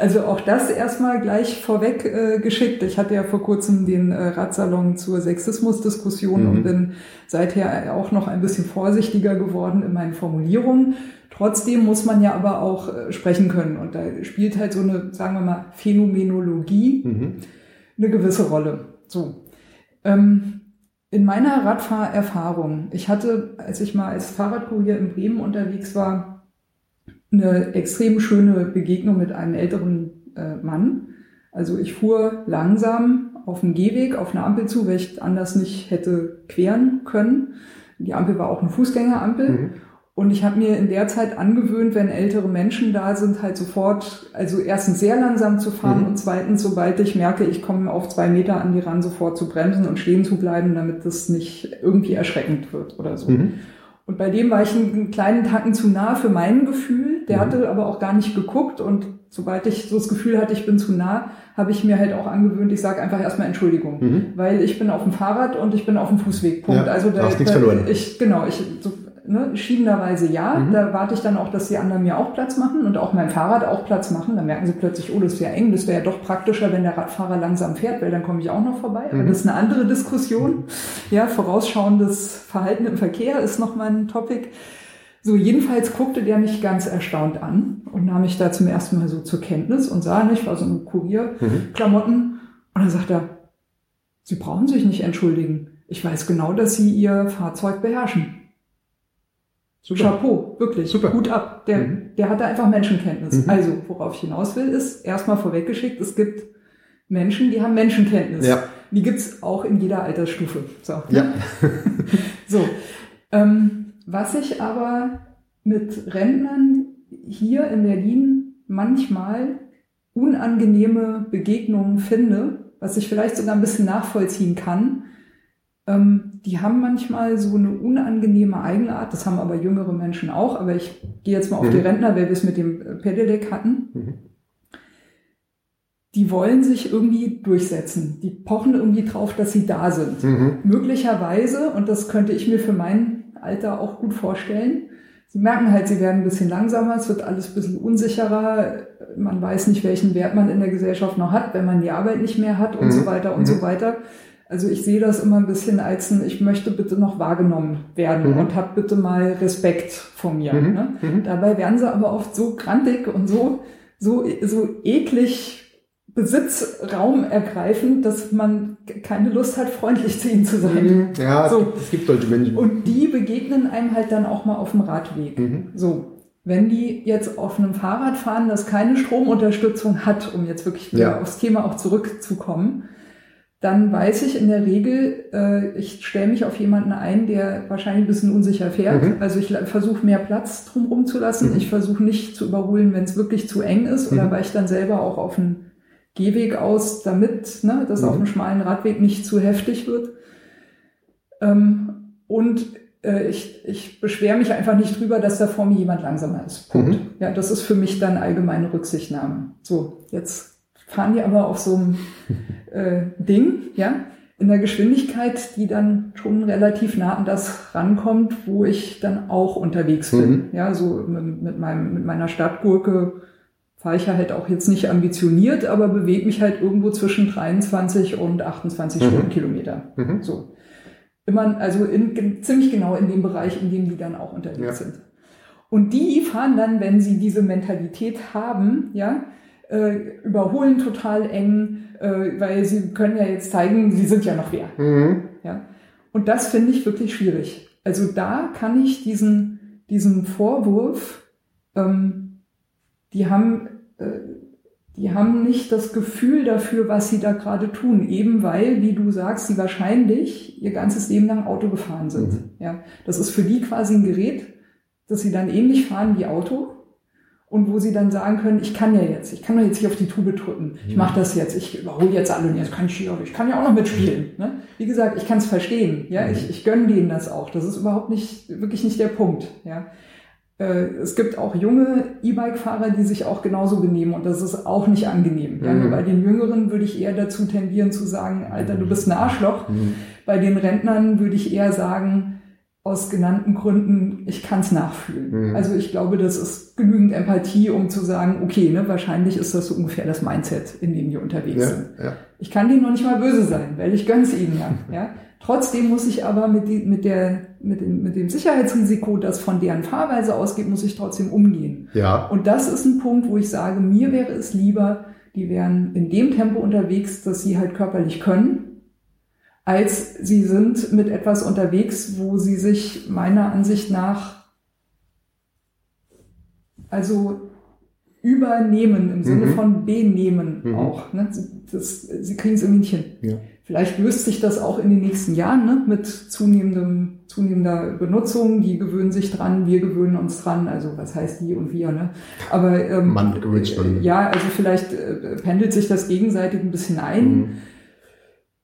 Also auch das erstmal gleich vorweg äh, geschickt. Ich hatte ja vor kurzem den äh, Radsalon zur Sexismusdiskussion Mhm. und bin seither auch noch ein bisschen vorsichtiger geworden in meinen Formulierungen. Trotzdem muss man ja aber auch äh, sprechen können. Und da spielt halt so eine, sagen wir mal, Phänomenologie Mhm. eine gewisse Rolle. So. Ähm, in meiner Radfahrerfahrung, ich hatte, als ich mal als Fahrradkurier in Bremen unterwegs war, eine extrem schöne Begegnung mit einem älteren äh, Mann. Also ich fuhr langsam auf dem Gehweg, auf eine Ampel zu, weil ich anders nicht hätte queren können. Die Ampel war auch eine Fußgängerampel. Mhm. Und ich habe mir in der Zeit angewöhnt, wenn ältere Menschen da sind, halt sofort, also erstens sehr langsam zu fahren mhm. und zweitens, sobald ich merke, ich komme auf zwei Meter an die ran, sofort zu bremsen und stehen zu bleiben, damit das nicht irgendwie erschreckend wird oder so. Mhm. Und bei dem war ich einen kleinen Tacken zu nah für mein Gefühl. Der mhm. hatte aber auch gar nicht geguckt und sobald ich so das Gefühl hatte, ich bin zu nah, habe ich mir halt auch angewöhnt, ich sage einfach erstmal Entschuldigung, mhm. weil ich bin auf dem Fahrrad und ich bin auf dem Fußweg. Punkt. Ja, also da, hast nichts verloren. Ich genau, ich so, ne, schiebenderweise ja. Mhm. Da warte ich dann auch, dass die anderen mir auch Platz machen und auch mein Fahrrad auch Platz machen. Dann merken sie plötzlich, oh, das ist ja eng. Das wäre ja doch praktischer, wenn der Radfahrer langsam fährt, weil dann komme ich auch noch vorbei. Mhm. Aber das ist eine andere Diskussion. Ja, vorausschauendes Verhalten im Verkehr ist nochmal ein Topic. So, jedenfalls guckte der mich ganz erstaunt an und nahm mich da zum ersten Mal so zur Kenntnis und sah nicht, war so ein Kurierklamotten. Mhm. Und dann sagt er, Sie brauchen sich nicht entschuldigen. Ich weiß genau, dass Sie Ihr Fahrzeug beherrschen. Super. Chapeau, wirklich. Super. Hut ab. Der, mhm. der hatte einfach Menschenkenntnis. Mhm. Also, worauf ich hinaus will, ist erstmal vorweggeschickt, es gibt Menschen, die haben Menschenkenntnis. Ja. Die gibt's auch in jeder Altersstufe. So. Ja. (laughs) so. Ähm, was ich aber mit Rentnern hier in Berlin manchmal unangenehme Begegnungen finde, was ich vielleicht sogar ein bisschen nachvollziehen kann, ähm, die haben manchmal so eine unangenehme Eigenart, das haben aber jüngere Menschen auch, aber ich gehe jetzt mal auf mhm. die Rentner, weil wir es mit dem äh, Pedelec hatten. Mhm. Die wollen sich irgendwie durchsetzen. Die pochen irgendwie drauf, dass sie da sind. Mhm. Möglicherweise, und das könnte ich mir für mein Alter auch gut vorstellen, sie merken halt, sie werden ein bisschen langsamer, es wird alles ein bisschen unsicherer, man weiß nicht, welchen Wert man in der Gesellschaft noch hat, wenn man die Arbeit nicht mehr hat und so mhm. weiter und so mhm. weiter. Also ich sehe das immer ein bisschen als ein, ich möchte bitte noch wahrgenommen werden mhm. und hab bitte mal Respekt vor mir. Mhm. Ne? Mhm. Dabei werden sie aber oft so grantig und so, so, so eklig Besitzraum ergreifen, dass man keine Lust hat, freundlich zu ihnen zu sein. Mhm. Ja, so. es gibt solche Menschen. Und die begegnen einem halt dann auch mal auf dem Radweg. Mhm. So. Wenn die jetzt auf einem Fahrrad fahren, das keine Stromunterstützung hat, um jetzt wirklich ja. aufs Thema auch zurückzukommen, dann weiß ich in der Regel, äh, ich stelle mich auf jemanden ein, der wahrscheinlich ein bisschen unsicher fährt. Mhm. Also ich versuche mehr Platz drumherum zu lassen. Mhm. Ich versuche nicht zu überholen, wenn es wirklich zu eng ist oder mhm. weiche dann selber auch auf einen Gehweg aus, damit ne, das auf mhm. einem schmalen Radweg nicht zu heftig wird. Ähm, und äh, ich, ich beschwere mich einfach nicht drüber, dass da vor mir jemand langsamer ist. Punkt. Mhm. Ja, das ist für mich dann allgemeine Rücksichtnahme. So, jetzt fahren die aber auf so einem (laughs) äh, Ding, ja, in der Geschwindigkeit, die dann schon relativ nah an das rankommt, wo ich dann auch unterwegs bin. Mhm. Ja, so mit, meinem, mit meiner Stadtgurke fahre ich halt auch jetzt nicht ambitioniert, aber bewege mich halt irgendwo zwischen 23 und 28 mhm. Stundenkilometer. Mhm. So. Immer, also in, ziemlich genau in dem Bereich, in dem die dann auch unterwegs ja. sind. Und die fahren dann, wenn sie diese Mentalität haben, ja, äh, überholen total eng, äh, weil sie können ja jetzt zeigen, sie sind ja noch wer. Mhm. Ja? Und das finde ich wirklich schwierig. Also da kann ich diesen, diesen Vorwurf, ähm, die haben, äh, die haben nicht das Gefühl dafür, was sie da gerade tun, eben weil, wie du sagst, sie wahrscheinlich ihr ganzes Leben lang Auto gefahren sind. Mhm. Ja, das ist für die quasi ein Gerät, dass sie dann ähnlich fahren wie Auto und wo sie dann sagen können, ich kann ja jetzt, ich kann doch jetzt hier auf die Tube drücken, ich mache das jetzt, ich überhole jetzt alle und jetzt kann ich hier, ich kann ja auch noch mitspielen. Ne? Wie gesagt, ich kann es verstehen, ja, ich, ich gönne denen das auch. Das ist überhaupt nicht, wirklich nicht der Punkt. Ja. Äh, es gibt auch junge E-Bike-Fahrer, die sich auch genauso benehmen und das ist auch nicht angenehm. Ja, mhm. bei den Jüngeren würde ich eher dazu tendieren zu sagen, Alter, du bist ein Arschloch. Mhm. Bei den Rentnern würde ich eher sagen, aus genannten Gründen, ich kann es nachfühlen. Mhm. Also ich glaube, das ist genügend Empathie, um zu sagen, okay, ne, wahrscheinlich ist das so ungefähr das Mindset, in dem die unterwegs ja, sind. Ja. Ich kann denen noch nicht mal böse sein, weil ich gönn's ihnen ja. (laughs) ja. Trotzdem muss ich aber mit, die, mit, der, mit, dem, mit dem Sicherheitsrisiko, das von deren Fahrweise ausgeht, muss ich trotzdem umgehen. Ja. Und das ist ein Punkt, wo ich sage, mir wäre es lieber, die wären in dem Tempo unterwegs, dass sie halt körperlich können als sie sind mit etwas unterwegs, wo sie sich meiner Ansicht nach, also übernehmen, im Sinne Mhm. von benehmen Mhm. auch. Ne? Das, sie kriegen es irgendwie nicht hin. Ja. Vielleicht löst sich das auch in den nächsten Jahren ne? mit zunehmendem, zunehmender Benutzung. Die gewöhnen sich dran, wir gewöhnen uns dran. Also was heißt die und wir? Ne? Aber ähm, Man gewöhnt sich dran. ja, also vielleicht äh, pendelt sich das gegenseitig ein bisschen ein. Mhm.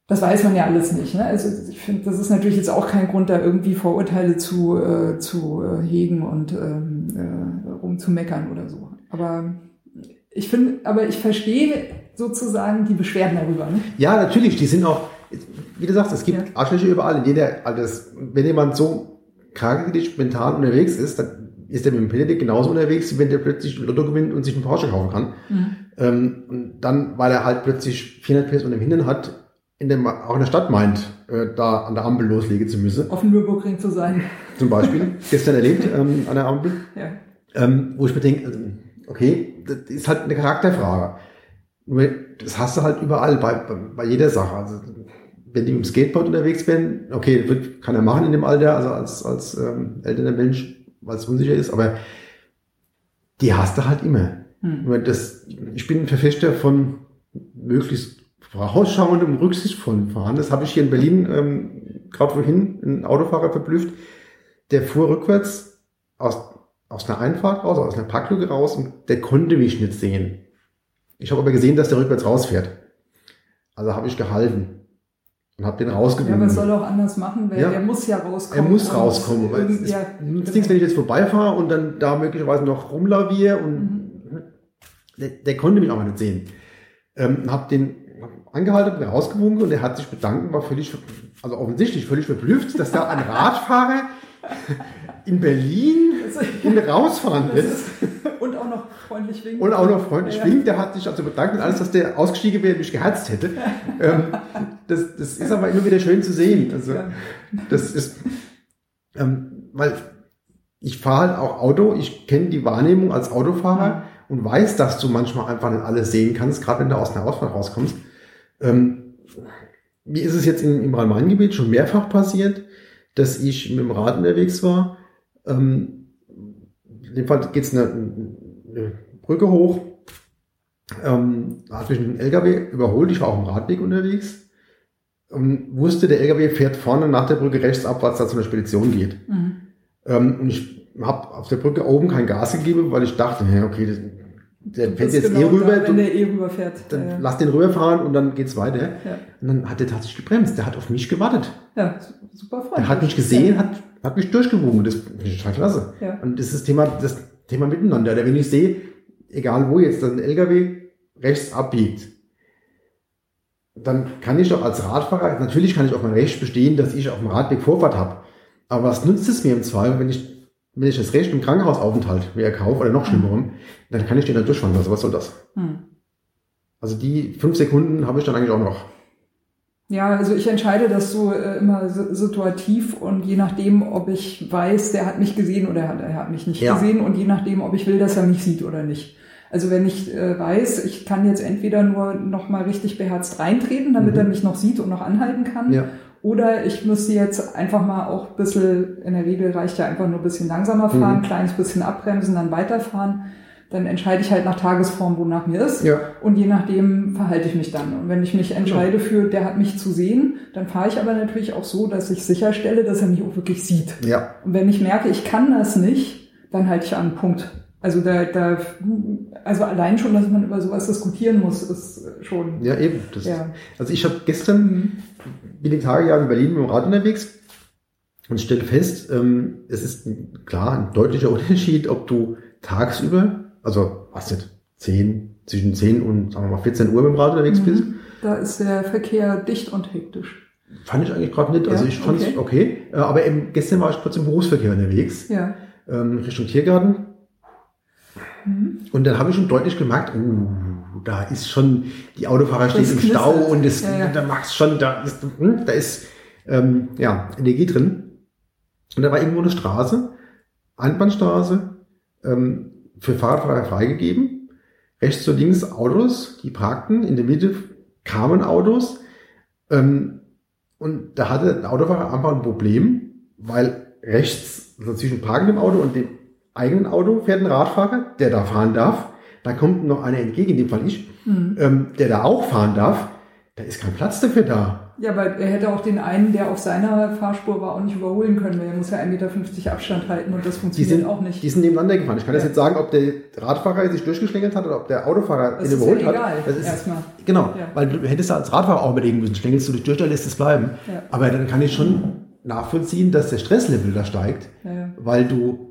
Das weiß man ja alles nicht. Ne? Also ich finde, das ist natürlich jetzt auch kein Grund, da irgendwie Vorurteile zu, äh, zu äh, hegen und ähm, äh, rumzumeckern oder so. Aber ich finde, aber ich verstehe sozusagen die Beschwerden darüber. Ne? Ja, natürlich, die sind auch, wie du sagst, es gibt Ja. Arschlöcher überall. In jeder, alles, wenn jemand so charakterlich mental unterwegs ist, dann ist er mit dem Pedelec genauso unterwegs, wie wenn der plötzlich Lotto gewinnt und sich einen Porsche kaufen kann. Ähm, und dann, weil er halt plötzlich 400 PS unter dem Hintern hat, in dem, auch in der Stadt meint, äh, da an der Ampel loslegen zu müssen. Auf dem Nürburgring zu sein. Zum Beispiel, (laughs) gestern erlebt ähm, an der Ampel. Ja. Ähm, wo ich mir denke, also, okay, das ist halt eine Charakterfrage. Nur das hast du halt überall, bei, bei, bei jeder Sache. Also, wenn die mit dem Skateboard unterwegs wären, okay, das wird, kann er machen in dem Alter, also als, als ähm, älterer Mensch, weil es unsicher ist, aber die hast du halt immer. Hm. Das, ich bin ein Verfechter von möglichst vorausschauendem, rücksichtsvollen Fahren. Das habe ich hier in Berlin ähm, gerade vorhin einen Autofahrer verblüfft, der fuhr rückwärts aus, aus einer Einfahrt raus, aus einer Parklücke raus und der konnte mich nicht sehen. Ich habe aber gesehen, dass der rückwärts rausfährt. Also habe ich gehalten und habe den Ja, rausgewunken. was soll er auch anders machen, weil Ja. er muss ja er rauskommen. muss Und rauskommen, weil es ja, nützt genau. nichts, wenn ich jetzt vorbeifahre und dann da möglicherweise noch rumlaviere und Mhm. der, der konnte mich aber nicht sehen. Ähm, hab den angehalten, hab ihn rausgewunken und er hat sich bedankt war völlig, also offensichtlich völlig verblüfft, dass da ein Radfahrer in Berlin ihn rausfahren ist, und auch noch freundlich winken. und auch noch freundlich Ja. winkt. Der hat sich also bedankt und alles, dass der ausgestiegen wäre und mich geherzt hätte. ähm, das, das ist aber immer wieder schön zu sehen. Also, das ist, ähm, weil ich fahre halt auch Auto, ich kenne die Wahrnehmung als Autofahrer und weiß, dass du manchmal einfach nicht alles sehen kannst, gerade wenn du aus einer Ausfahrt rauskommst. Ähm, mir ist es jetzt im, im Rhein-Main-Gebiet schon mehrfach passiert, dass ich mit dem Rad unterwegs war. Ähm, in dem Fall geht es eine, eine Brücke hoch. Ähm, da hat mich ein LKW überholt, ich war auf dem Radweg unterwegs und wusste, der LKW fährt vorne nach der Brücke rechts ab, weil es da zu einer Spedition geht. Mhm. Ähm, und ich habe auf der Brücke oben kein Gas gegeben, weil ich dachte, ja, okay, das, der fährt jetzt eh genau rüber, Da, wenn der eh rüberfährt. dann ja, lass den rüberfahren und dann geht's weiter. ja. Und dann hat der tatsächlich gebremst, der hat auf mich gewartet. ja, super freundlich. Er hat mich gesehen, hat, hat mich durchgewunken. Das finde ich total klasse. Ja. Und das ist das Thema, das Thema miteinander. Wenn ich sehe, egal wo jetzt, dass ein LKW rechts abbiegt, dann kann ich doch als Radfahrer, natürlich kann ich auf mein Recht bestehen, dass ich auf dem Radweg Vorfahrt habe. Aber was nützt es mir im Zweifel, wenn ich, wenn ich das Recht im Krankenhausaufenthalt mir kaufe oder noch schlimmerem, dann kann ich den dann durchfahren lassen. Was soll das? Hm. Also die fünf Sekunden habe ich dann eigentlich auch noch. Ja, also ich entscheide das so äh, immer si- situativ und je nachdem, ob ich weiß, der hat mich gesehen oder er hat, er hat mich nicht Ja. gesehen und je nachdem, ob ich will, dass er mich sieht oder nicht. Also wenn ich äh, weiß, ich kann jetzt entweder nur noch mal richtig beherzt reintreten, damit Mhm. er mich noch sieht und noch anhalten kann, Ja. Oder ich müsste jetzt einfach mal auch ein bisschen, in der Regel reicht ja einfach nur ein bisschen langsamer fahren, Mhm. ein kleines bisschen abbremsen, dann weiterfahren. Dann entscheide ich halt nach Tagesform, wonach mir ist. Ja. Und je nachdem verhalte ich mich dann. Und wenn ich mich entscheide für, der hat mich zu sehen, dann fahre ich aber natürlich auch so, dass ich sicherstelle, dass er mich auch wirklich sieht. Ja. Und wenn ich merke, ich kann das nicht, dann halte ich an, Punkt. Also da, da, also allein schon, dass man über sowas diskutieren muss, ist schon. Ja, eben. Das, Ja. Also ich habe gestern Mhm. Bin die Tage ja in Berlin mit dem Rad unterwegs und stelle fest, ähm, es ist klar ein deutlicher (laughs) Unterschied, ob du tagsüber, also was nicht, 10, zwischen 10 und sagen wir mal 14 Uhr mit dem Rad unterwegs Mhm. bist. Da ist der Verkehr dicht und hektisch. Fand ich eigentlich gerade nicht. Ja, also ich fand es okay. okay. Äh, aber eben gestern war ich kurz im Berufsverkehr unterwegs, Ja. ähm, Richtung Tiergarten. Mhm. Und dann habe ich schon deutlich gemerkt, uh, da ist schon, die Autofahrer stehen im. Stau und das, Ja, ja. da magst schon, da ist, hm, da ist ähm, ja, Energie drin. Und da war irgendwo eine Straße, Einbahnstraße, ähm, für Fahrradfahrer freigegeben. Rechts zu links Autos, die parkten, in der Mitte kamen Autos. Ähm, und da hatte der Autofahrer einfach ein Problem, weil rechts, also zwischen parkendem Auto und dem eigenen Auto fährt ein Radfahrer, der da fahren darf. Da kommt noch einer entgegen, in dem Fall ich, Mhm. ähm, der da auch fahren darf, da ist kein Platz dafür da. Ja, aber er hätte auch den einen, der auf seiner Fahrspur war, auch nicht überholen können, weil er muss ja 1,50 Meter Abstand halten und das funktioniert sind, auch nicht. die sind nebeneinander gefahren. Ich kann Ja. jetzt nicht sagen, ob der Radfahrer sich durchgeschlängelt hat oder ob der Autofahrer Das ihn ist überholt ja egal, hat. Das ist, erstmal. Genau, Ja. weil du hättest da als Radfahrer auch überlegen müssen, schlängelst du dich durch oder lässt es bleiben. Aber dann kann ich schon nachvollziehen, dass der Stresslevel da steigt, weil du,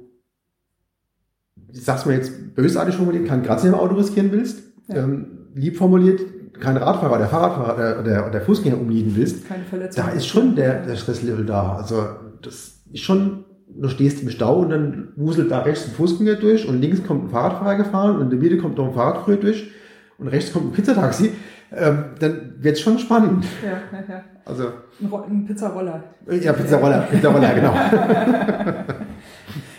ich sag's mir jetzt bösartig formuliert, keinen Kratzer im Auto riskieren willst, Ja. ähm, lieb formuliert, keinen Radfahrer oder Fahrradfahrer oder, oder, oder Fußgänger umnieten willst, Keine Verletzung. da ist schon der, der Stresslevel da. Also das ist schon, du stehst im Stau und dann wuselt da rechts ein Fußgänger durch und links kommt ein Fahrradfahrer gefahren und in der Mitte kommt noch ein Fahrradfahrer durch und rechts kommt ein Pizzataxi. Ähm, dann wird's schon spannend. Ja, ja, ja. Also ein Pizzaroller. ja, Pizzaroller, Pizzaroller, genau. (laughs)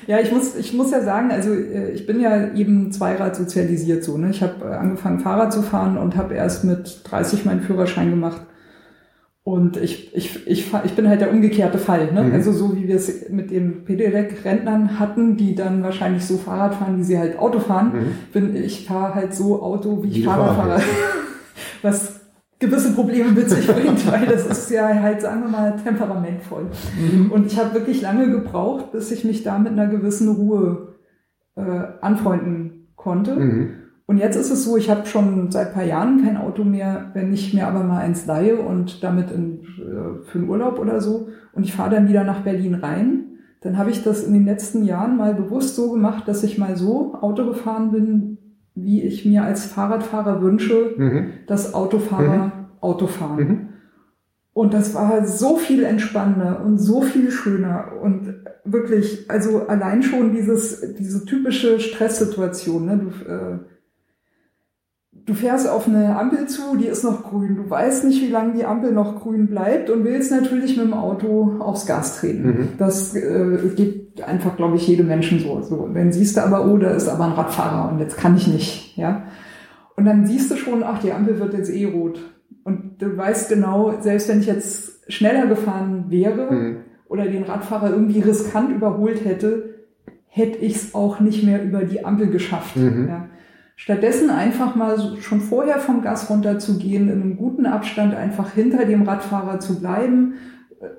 Ja, ich muss, ich muss ja sagen, also äh, ich bin ja eben Zweirad sozialisiert so. Ne? Ich habe äh, angefangen Fahrrad zu fahren und habe erst mit 30 meinen Führerschein gemacht. Und ich, ich, ich, ich bin halt der umgekehrte Fall. Ne? Mhm. Also so wie wir es mit den Pedelec-Rentnern hatten, die dann wahrscheinlich so Fahrrad fahren, wie sie halt Auto fahren, Mhm. bin ich fahre halt so Auto, wie ich Wie Fahrrad Fahrrad fahre. (laughs) Was gewisse Probleme mit sich bringt, weil das ist ja halt, sagen wir mal, temperamentvoll. Und ich habe wirklich lange gebraucht, bis ich mich da mit einer gewissen Ruhe äh, anfreunden konnte. Mhm. Und jetzt ist es so, ich habe schon seit paar Jahren kein Auto mehr, wenn ich mir aber mal eins leihe und damit in, äh, für einen Urlaub oder so und ich fahre dann wieder nach Berlin rein, dann habe ich das in den letzten Jahren mal bewusst so gemacht, dass ich mal so Auto gefahren bin, wie ich mir als Fahrradfahrer wünsche, Mhm. dass Autofahrer Auto fahren. Mhm. Und das war so viel entspannender und so viel schöner und wirklich, also allein schon dieses, diese typische Stresssituation, ne? Du, äh, du fährst auf eine Ampel zu, die ist noch grün. Du weißt nicht, wie lange die Ampel noch grün bleibt und willst natürlich mit dem Auto aufs Gas treten. Mhm. Das äh, geht einfach, glaube ich, jedem Menschen so. so. Dann siehst du aber, oh, da ist aber ein Radfahrer und jetzt kann ich nicht, ja. Und dann siehst du schon, ach, die Ampel wird jetzt eh rot. Und du weißt genau, selbst wenn ich jetzt schneller gefahren wäre Mhm. oder den Radfahrer irgendwie riskant überholt hätte, hätte ich es auch nicht mehr über die Ampel geschafft. Mhm. Ja. Stattdessen einfach mal so schon vorher vom Gas runterzugehen, in einem guten Abstand einfach hinter dem Radfahrer zu bleiben.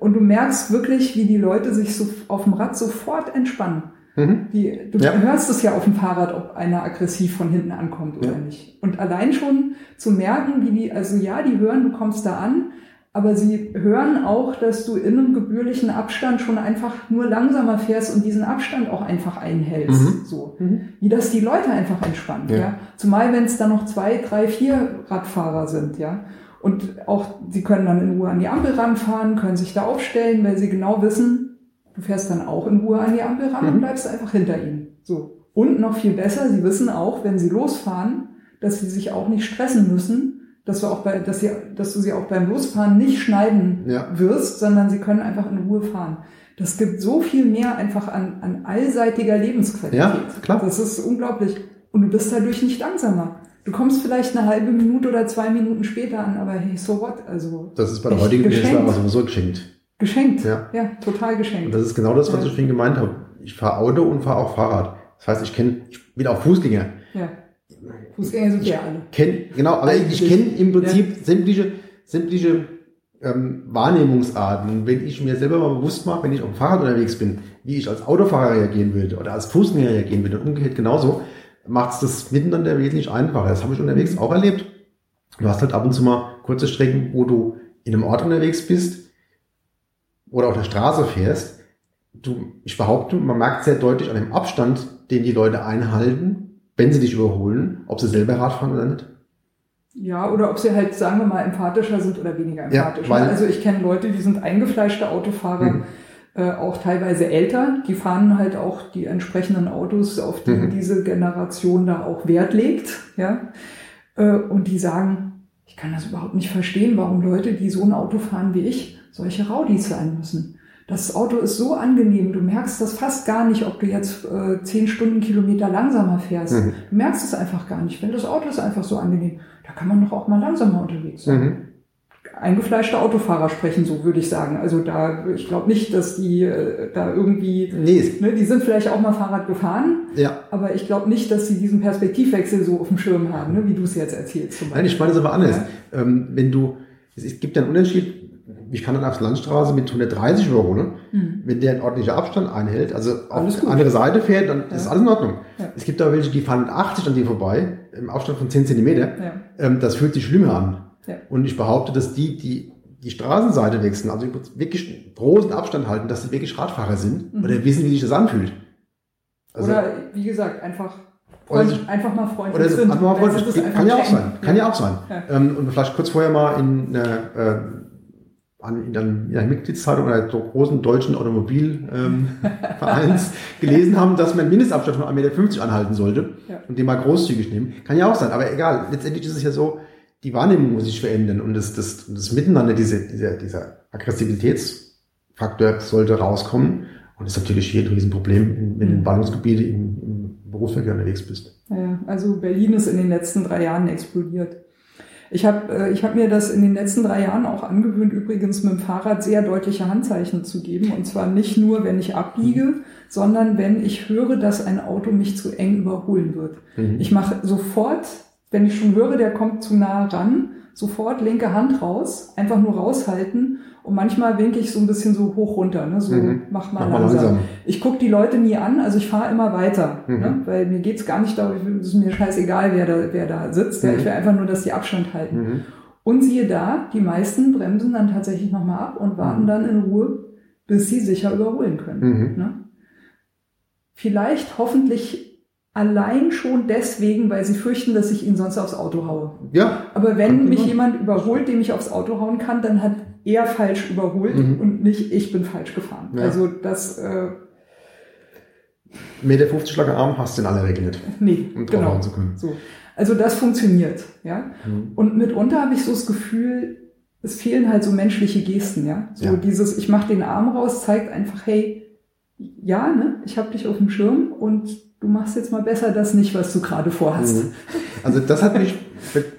Und du merkst wirklich, wie die Leute sich so auf dem Rad sofort entspannen. Mhm. Die, du Ja. hörst es ja auf dem Fahrrad, ob einer aggressiv von hinten ankommt oder Ja. nicht. Und allein schon zu merken, wie die, also ja, die hören, du kommst da an, aber sie hören auch, dass du in einem gebührlichen Abstand schon einfach nur langsamer fährst und diesen Abstand auch einfach einhältst. Mhm. So. Mhm. Wie das die Leute einfach entspannt, ja. Ja. Zumal wenn es dann noch zwei, drei, vier Radfahrer sind, ja. Und auch, sie können dann in Ruhe an die Ampel ranfahren, können sich da aufstellen, weil sie genau wissen, du fährst dann auch in Ruhe an die Ampel ran und Mhm. bleibst einfach hinter ihnen. So. Und noch viel besser, sie wissen auch, wenn sie losfahren, dass sie sich auch nicht stressen müssen, dass du auch bei, dass sie, dass du sie auch beim Losfahren nicht schneiden Ja. wirst, sondern sie können einfach in Ruhe fahren. Das gibt so viel mehr einfach an, an allseitiger Lebensqualität. Ja, klar. Das ist unglaublich. Und du bist dadurch nicht langsamer. Du kommst vielleicht eine halbe Minute oder zwei Minuten später an, aber hey, so what? Also Das ist bei der heutigen. Tesla sowieso geschenkt. geschenkt. Ja. ja total Und geschenkt. das ist genau das, was Ja. ich vorhin gemeint habe. Ich fahre Auto und fahre auch Fahrrad. Das heißt, ich kenne, ich bin auch Fußgänger. Ja. Fußgänger sind wir alle. Kenn, genau, aber ich Eigentlich. kenne im Prinzip sämtliche, sämtliche ähm, Wahrnehmungsarten. Wenn ich mir selber mal bewusst mache, wenn ich auf dem Fahrrad unterwegs bin, wie ich als Autofahrer reagieren würde oder als Fußgänger reagieren würde und umgekehrt genauso, macht es das miteinander wesentlich einfacher. Das habe ich unterwegs auch erlebt. Du hast halt ab und zu mal kurze Strecken, wo du in einem Ort unterwegs bist oder auf der Straße fährst. Du, ich behaupte, man merkt sehr deutlich an dem Abstand, den die Leute einhalten, wenn sie dich überholen, ob sie selber Rad fahren oder nicht. Ja, oder ob sie halt, sagen wir mal, empathischer sind oder weniger Ja, empathisch. weil- also ich kenne Leute, die sind eingefleischte Autofahrer, Mhm. äh, auch teilweise älter. Die fahren halt auch die entsprechenden Autos, auf die Mhm. diese Generation da auch Wert legt. Ja? Äh, und die sagen, ich kann das überhaupt nicht verstehen, warum Leute, die so ein Auto fahren wie ich, solche Raudis sein müssen. Das Auto ist so angenehm, du merkst das fast gar nicht, ob du jetzt äh, 10 Stundenkilometer langsamer fährst. Mhm. Du merkst es einfach gar nicht, weil das Auto ist einfach so angenehm. Da kann man doch auch mal langsamer unterwegs sein. Mhm. eingefleischte Autofahrer sprechen, so würde ich sagen. Also da, ich glaube nicht, dass die äh, da irgendwie, Nee, ne, die sind vielleicht auch mal Fahrrad gefahren, ja. aber ich glaube nicht, dass sie diesen Perspektivwechsel so auf dem Schirm haben, ne, wie du es jetzt erzählst. Zum Nein, ich meine es aber anders. Ähm, wenn du, es, es gibt ja einen Unterschied, ich kann dann aufs Landstraße mit 130 überholen, wenn der einen ordentlichen Abstand einhält, also auf die andere Seite fährt, dann ist alles in Ordnung. Ja. Es gibt aber welche, die fahren mit 80 an dir vorbei, im Abstand von 10 Zentimeter. Ja. Ähm, das fühlt sich schlimmer an. Ja. Und ich behaupte, dass die, die die Straßenseite wechseln, also wirklich großen Abstand halten, dass sie wirklich Radfahrer sind Mhm. oder wissen, wie sich das anfühlt. Also, Oder wie gesagt, einfach, freund, einfach mal freundlich Oder sind. einfach mal freundlich. Kann ja auch sein. Kann ja auch sein. Ja. Ähm, und vielleicht kurz vorher mal in äh, an, in einer, in einer Mitgliedszeitung so großen deutschen Automobilvereins (laughs) gelesen haben, dass man einen Mindestabstand von 1,50 Meter anhalten sollte Ja. und den mal großzügig nehmen. Kann ja auch sein. Aber egal. Letztendlich ist es ja so, die Wahrnehmung muss sich verändern und das, das, das Miteinander, diese, dieser, dieser Aggressivitätsfaktor sollte rauskommen. Und das ist natürlich hier ein Riesenproblem, wenn du in Ballungsgebiete im, im Berufsverkehr unterwegs bist. Ja, also Berlin ist in den letzten drei Jahren explodiert. Ich habe äh, ich hab mir das in den letzten drei Jahren auch angewöhnt, übrigens mit dem Fahrrad sehr deutliche Handzeichen zu geben. Und zwar nicht nur, wenn ich abbiege, sondern wenn ich höre, dass ein Auto mich zu eng überholen wird. Mhm. Ich mache sofort, wenn ich schon höre, der kommt zu nah ran, sofort linke Hand raus, einfach nur raushalten. Und manchmal winke ich so ein bisschen so hoch runter, ne? so Mhm. mach mal Mach langsam. langsam. Ich gucke die Leute nie an, also ich fahre immer weiter, Mhm. ne? weil mir geht's gar nicht darum, es ist mir scheißegal, wer da, wer da sitzt. Mhm. Ich will einfach nur, dass die Abstand halten. Mhm. Und siehe da, die meisten bremsen dann tatsächlich nochmal ab und warten Mhm. dann in Ruhe, bis sie sicher überholen können. Mhm. Ne? Vielleicht hoffentlich allein schon deswegen, weil sie fürchten, dass ich ihnen sonst aufs Auto haue. Ja, Aber wenn mich jemand überholt, dem ich aufs Auto hauen kann, dann hat er falsch überholt Mhm. und nicht ich bin falsch gefahren. Ja. Also das, äh, Meter 50 lange Arm hast du in aller Regel nicht, nee, um genau. zu können. So. Also das funktioniert, ja. Mhm. Und mitunter habe ich so das Gefühl, es fehlen halt so menschliche Gesten, ja. So Ja. dieses, ich mache den Arm raus, zeigt einfach, hey, ja, ne, ich habe dich auf dem Schirm und du machst jetzt mal besser das nicht, was du gerade vorhast. Mhm. Also das hat mich,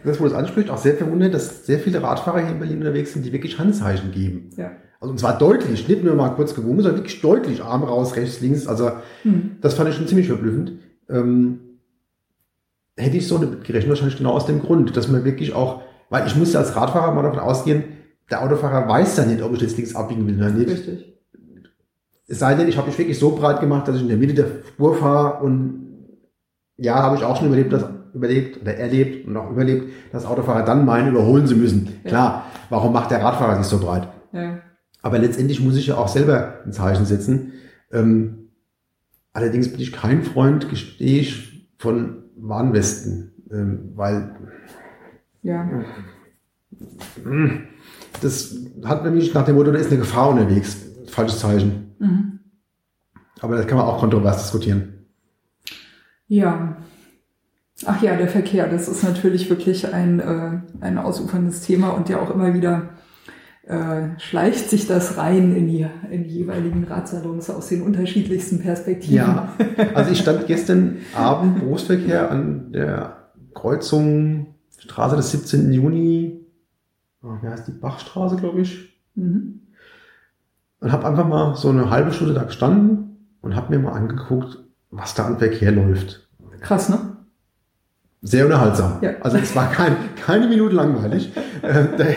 das wo du es anspricht, auch sehr verwundert, dass sehr viele Radfahrer hier in Berlin unterwegs sind, die wirklich Handzeichen geben. Ja. Also und zwar deutlich, nicht nur mal kurz gewungen, sondern wirklich deutlich, Arm raus, rechts, links. Also Hm. das fand ich schon ziemlich verblüffend. Ähm, hätte ich so nicht gerechnet, wahrscheinlich genau aus dem Grund, dass man wirklich auch, weil ich musste als Radfahrer mal davon ausgehen, der Autofahrer weiß ja nicht, ob ich jetzt links abbiegen will oder nicht. Richtig. Es sei denn, ich habe mich wirklich so breit gemacht, dass ich in der Mitte der Spur fahre und ja, habe ich auch schon überlebt, das überlebt oder erlebt und auch überlebt, dass Autofahrer dann meinen, überholen zu müssen. Ja. Klar, warum macht der Radfahrer sich so breit? Ja. Aber letztendlich muss ich ja auch selber ein Zeichen setzen. Ähm, allerdings bin ich kein Freund, gestehe ich, von Warnwesten, ähm, weil Ja. das hat nämlich nach dem Motto, da ist eine Gefahr unterwegs. Falsches Zeichen. Mhm. Aber das kann man auch kontrovers diskutieren. Ja. Ach ja, der Verkehr, das ist natürlich wirklich ein, äh, ein ausuferndes Thema und ja auch immer wieder äh, schleicht sich das rein in die, in die jeweiligen Radsalons aus den unterschiedlichsten Perspektiven. Ja, also ich stand gestern Abend Berufsverkehr an der Kreuzung Straße des 17. Juni, oh, wie heißt die Bachstraße, glaube ich, Mhm. Und habe einfach mal so eine halbe Stunde da gestanden und habe mir mal angeguckt, was da an Verkehr läuft. Krass, ne? Sehr unterhaltsam. Ja. Also es war kein, keine Minute langweilig. (laughs) äh, der-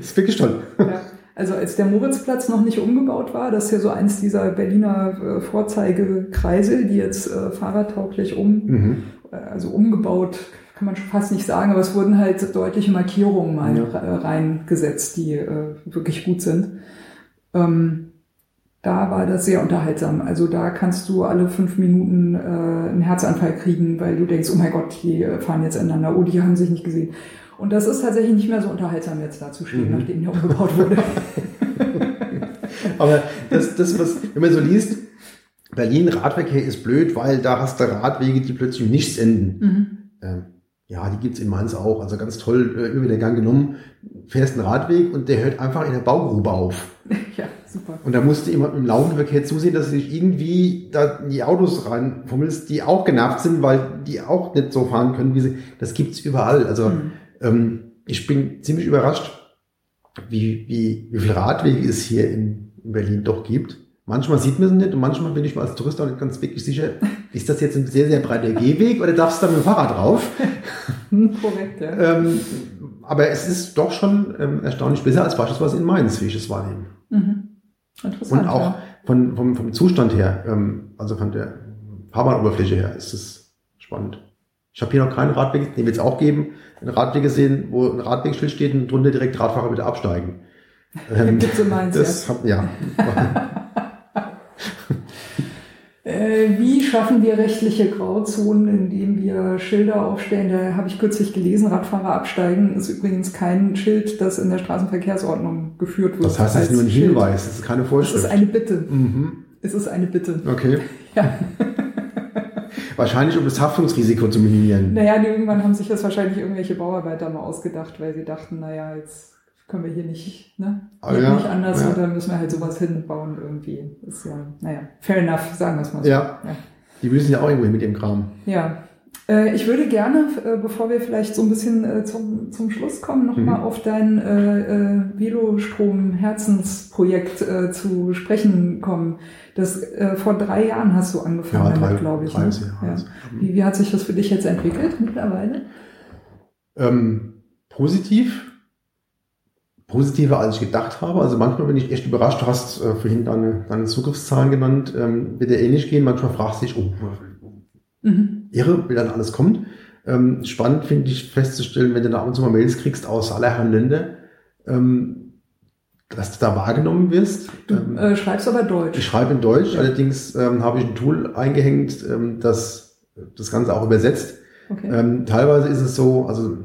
ist wirklich toll. Ja. Also als der Moritzplatz noch nicht umgebaut war, das ist ja so eins dieser Berliner äh, Vorzeigekreisel, die jetzt äh, fahrradtauglich um, Mhm. äh, also umgebaut, kann man schon fast nicht sagen, aber es wurden halt deutliche Markierungen mal Ja. re- reingesetzt, die äh, wirklich gut sind. Ähm, da war das sehr unterhaltsam. Also da kannst du alle fünf Minuten äh, einen Herzanfall kriegen, weil du denkst, oh mein Gott, die äh, fahren jetzt ineinander, oh, die haben sich nicht gesehen. Und das ist tatsächlich nicht mehr so unterhaltsam, jetzt da zu stehen, Mhm. nachdem der umgebaut wurde. (laughs) Aber das, das, was, wenn man so liest, Berlin Radverkehr ist blöd, weil da hast du Radwege, die plötzlich nichts enden. mhm. Ähm, ja, die gibt's in Mainz auch. Also ganz toll, äh, über den Gang genommen, fährst einen Radweg und der hört einfach in der Baugrube auf. (laughs) Ja, super. Und da musst du immer im laufenden Verkehr zusehen, dass du dich irgendwie da in die Autos reinfummelst, die auch genervt sind, weil die auch nicht so fahren können, wie sie. Das gibt's überall. Also Mhm. ähm, ich bin ziemlich überrascht, wie, wie, wie viel Radwege es hier in Berlin doch gibt. Manchmal sieht man es nicht und manchmal bin ich mir als Tourist auch nicht ganz wirklich sicher, ist das jetzt ein sehr, sehr breiter Gehweg oder darfst du da mit dem Fahrrad drauf? (laughs) Korrekt, ja. ähm, aber es ist doch schon ähm, erstaunlich besser als beispielsweise in Mainz, wie ich es wahrnehme. Mhm. Interessant. Und auch ja. von, vom, vom Zustand her, ähm, also von der Fahrbahnoberfläche her, ist es spannend. Ich habe hier noch keinen Radweg, den wir jetzt auch geben, einen Radweg gesehen, wo ein Radwegschild steht und drunter direkt Radfahrer bitte absteigen. (laughs) Ähm, Gibt's in Mainz, das Hab, ja. (laughs) (laughs) Äh, wie schaffen wir rechtliche Grauzonen, indem wir Schilder aufstellen? Da habe ich kürzlich gelesen, Radfahrer absteigen ist übrigens kein Schild, das in der Straßenverkehrsordnung geführt wird. Das heißt, es ist nur ein Schild. Hinweis, es ist keine Es Vorschrift. ist eine Bitte. mhm. Es ist eine Bitte. Okay. (laughs) Ja. (laughs) Wahrscheinlich, um das Haftungsrisiko zu minimieren. Naja, irgendwann haben sich das wahrscheinlich irgendwelche Bauarbeiter mal ausgedacht, weil sie dachten, naja, jetzt können wir hier nicht, ne? Ah, ja, nicht anders ja. und dann müssen wir halt sowas hinbauen irgendwie. Ist ja, naja, fair enough, sagen wir es mal so. Ja. ja. Die müssen ja auch irgendwo mit dem Kram. Ja, äh, ich würde gerne, äh, bevor wir vielleicht so ein bisschen äh, zum, zum Schluss kommen, nochmal Mhm. auf dein äh, Velostrom-Herzensprojekt zu sprechen kommen. Das äh, vor drei Jahren hast du angefangen Ja, damit, glaube ich. drei Ne? Ja. Also, Wie, wie hat sich das für dich jetzt entwickelt mittlerweile? Ähm, positiv. Positiver, als ich gedacht habe. Also manchmal bin ich echt überrascht. Du hast äh, vorhin deine, deine Zugriffszahlen genannt. Ähm, wird dir ähnlich gehen. Manchmal fragst du dich, oh, Mhm. irre, wie dann alles kommt. Ähm, spannend finde ich festzustellen, wenn du da ab und zu mal Mails kriegst aus allerhand Länder, ähm, dass du da wahrgenommen wirst. Du Ähm, äh, schreibst aber ich Deutsch. schreibe in Deutsch, allerdings ähm, habe ich ein Tool eingehängt, ähm, das das Ganze auch übersetzt. Okay. Ähm, teilweise ist es so, also